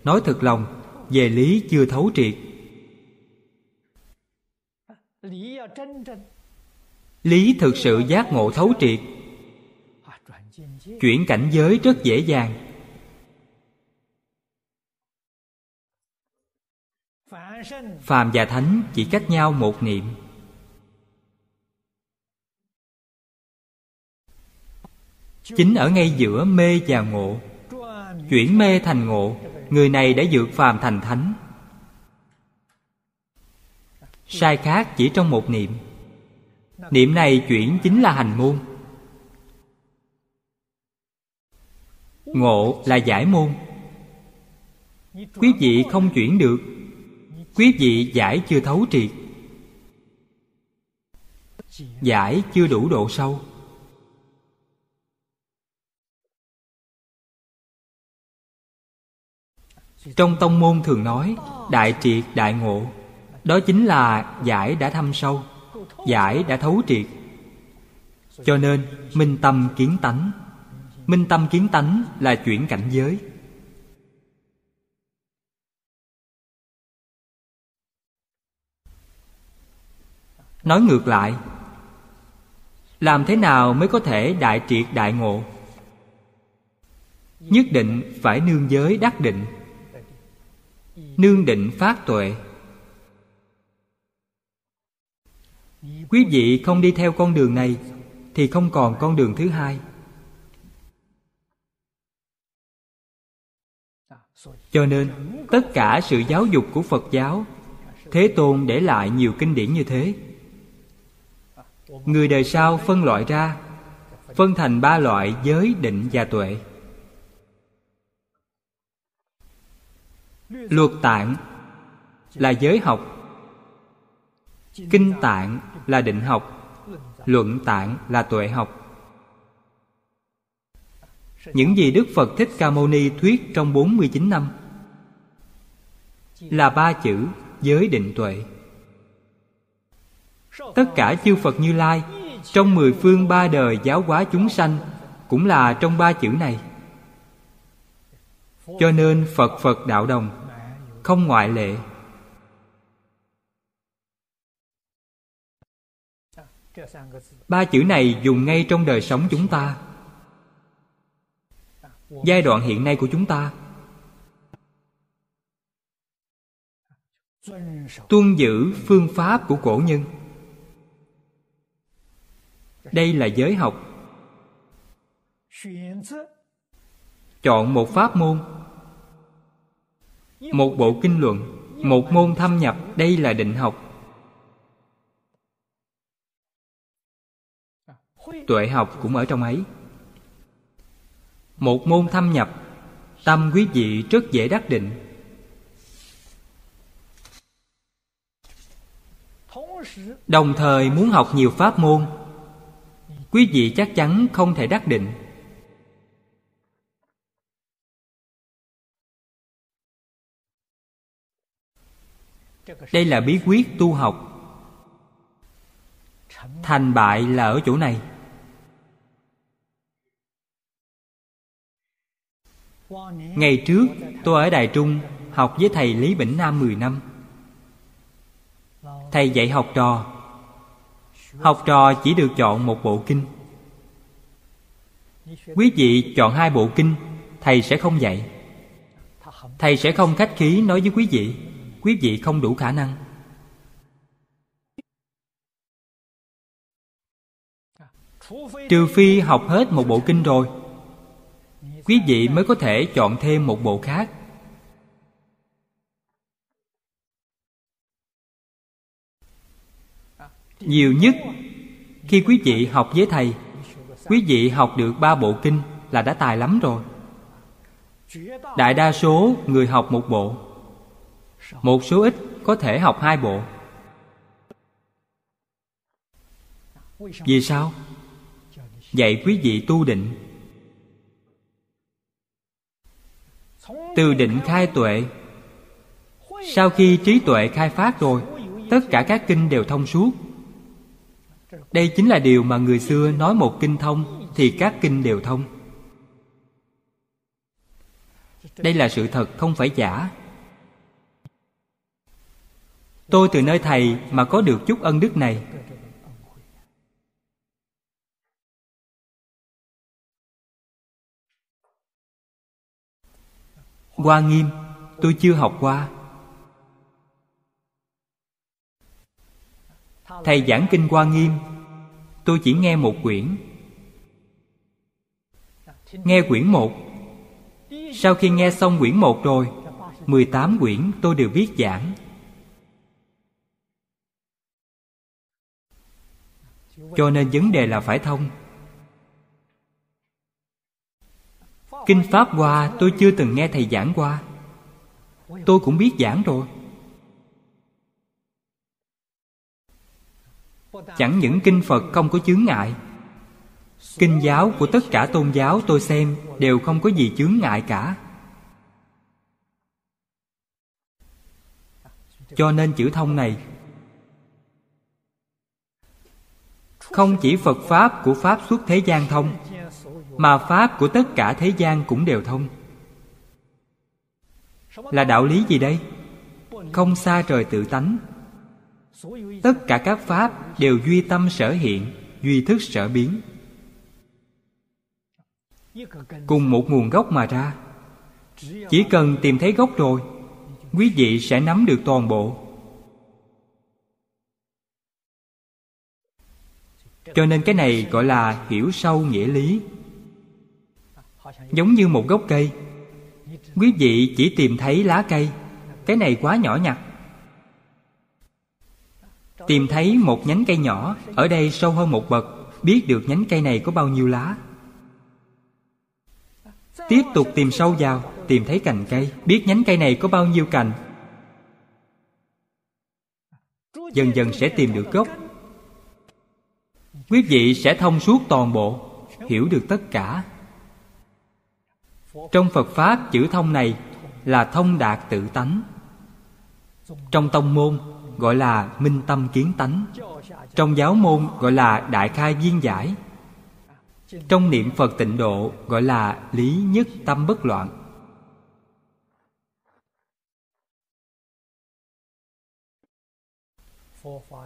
Nói thật lòng, về lý chưa thấu triệt. Lý thực sự giác ngộ thấu triệt. Chuyển cảnh giới rất dễ dàng. Phàm và thánh chỉ cách nhau một niệm. Chính ở ngay giữa mê và ngộ, chuyển mê thành ngộ, người này đã vượt phàm thành thánh. Sai khác chỉ trong một niệm. Niệm này chuyển chính là hành môn. Ngộ là giải môn. Quý vị không chuyển được. Quý vị giải chưa thấu triệt. Giải chưa đủ độ sâu. Trong tông môn thường nói, đại triệt, đại ngộ. Đó chính là giải đã thâm sâu, giải đã thấu triệt. Cho nên, minh tâm kiến tánh. Minh tâm kiến tánh là chuyển cảnh giới. Nói ngược lại, làm thế nào mới có thể đại triệt, đại ngộ? Nhất định phải nương giới đắc định nương định phát tuệ. Quý vị không đi theo con đường này thì không còn con đường thứ hai. Cho nên, tất cả sự giáo dục của phật giáo, thế tôn để lại nhiều kinh điển như thế. Người đời sau phân loại ra, phân thành ba loại giới định và tuệ. Luật tạng là giới học kinh tạng là định học luận tạng là tuệ học những gì Đức Phật Thích Ca Mâu Ni thuyết trong 49 năm là ba chữ giới định tuệ. Tất cả chư Phật Như Lai trong mười phương ba đời giáo hóa chúng sanh cũng là trong ba chữ này. Cho nên Phật Phật đạo đồng không ngoại lệ. Ba chữ này dùng ngay trong đời sống chúng ta. Giai đoạn hiện nay của chúng ta. Tuân giữ phương pháp của cổ nhân. Đây là giới học. Chọn một pháp môn một bộ kinh luận, một môn thâm nhập, đây là định học. Tuệ học cũng ở trong ấy. Một môn thâm nhập, tâm quý vị rất dễ đắc định. Đồng thời muốn học nhiều pháp môn, quý vị chắc chắn không thể đắc định. Đây là bí quyết tu học. Thành bại là ở chỗ này. Ngày trước, tôi ở Đài Trung Học với thầy Lý Bỉnh Nam 10 năm. Thầy dạy học trò. Học trò chỉ được chọn một bộ kinh. Quý vị chọn hai bộ kinh, Thầy sẽ không dạy. Thầy sẽ không khách khí nói với quý vị. Quý vị không đủ khả năng. Trừ phi học hết một bộ kinh rồi, quý vị mới có thể chọn thêm một bộ khác. Nhiều nhất, khi quý vị học với thầy, quý vị học được ba bộ kinh là đã tài lắm rồi. Đại đa số người học một bộ một số ít có thể học hai bộ. Vì sao? Dạy quý vị tu định. Từ định khai tuệ. Sau khi trí tuệ khai phát rồi, tất cả các kinh đều thông suốt. Đây chính là điều mà người xưa nói một kinh thông thì các kinh đều thông. Đây là sự thật, không phải giả tôi từ nơi thầy mà có được chút ân đức này. Hoa Nghiêm, tôi chưa học qua. Thầy giảng kinh Hoa Nghiêm, Tôi chỉ nghe một quyển. Nghe quyển một. Sau khi nghe xong quyển một rồi 18 quyển tôi đều biết giảng. Cho nên vấn đề là phải thông. Kinh Pháp Hoa, tôi chưa từng nghe thầy giảng qua. Tôi cũng biết giảng rồi. Chẳng những kinh Phật không có chướng ngại. Kinh giáo của tất cả tôn giáo tôi xem Đều không có gì chướng ngại cả. Cho nên chữ thông này Không chỉ Phật Pháp của Pháp xuất thế gian thông, mà pháp của tất cả thế gian cũng đều thông. Là đạo lý gì đây? Không xa trời tự tánh. Tất cả các pháp đều duy tâm sở hiện, duy thức sở biến. Cùng một nguồn gốc mà ra. Chỉ cần tìm thấy gốc rồi, quý vị sẽ nắm được toàn bộ. Cho nên cái này gọi là hiểu sâu nghĩa lý. Giống như một gốc cây. Quý vị chỉ tìm thấy lá cây. Cái này quá nhỏ nhặt. Tìm thấy một nhánh cây nhỏ. Ở đây sâu hơn một bậc. Biết được nhánh cây này có bao nhiêu lá. Tiếp tục tìm sâu vào. Tìm thấy cành cây. Biết nhánh cây này có bao nhiêu cành. Dần dần sẽ tìm được gốc quý vị sẽ thông suốt toàn bộ, hiểu được tất cả. Trong phật pháp, chữ thông này là thông đạt tự tánh. Trong tông môn, gọi là minh tâm kiến tánh. Trong giáo môn, gọi là đại khai viên giải. Trong niệm phật tịnh độ, gọi là lý nhất tâm bất loạn.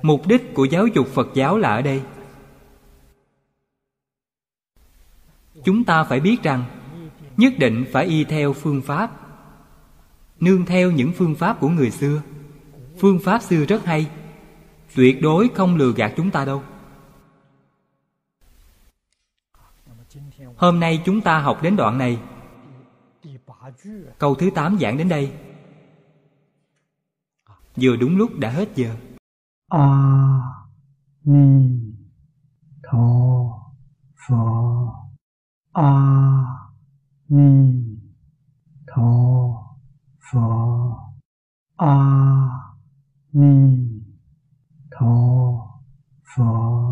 Mục đích của giáo dục phật giáo là ở đây. chúng ta phải biết rằng nhất định phải y theo phương pháp. Nương theo những phương pháp của người xưa. Phương pháp xưa rất hay. Tuyệt đối không lừa gạt chúng ta đâu. Hôm nay chúng ta học đến đoạn này. Câu thứ tám giảng đến đây. Vừa đúng lúc đã hết giờ. A à, ni tho phật 阿弥陀佛。阿弥陀佛。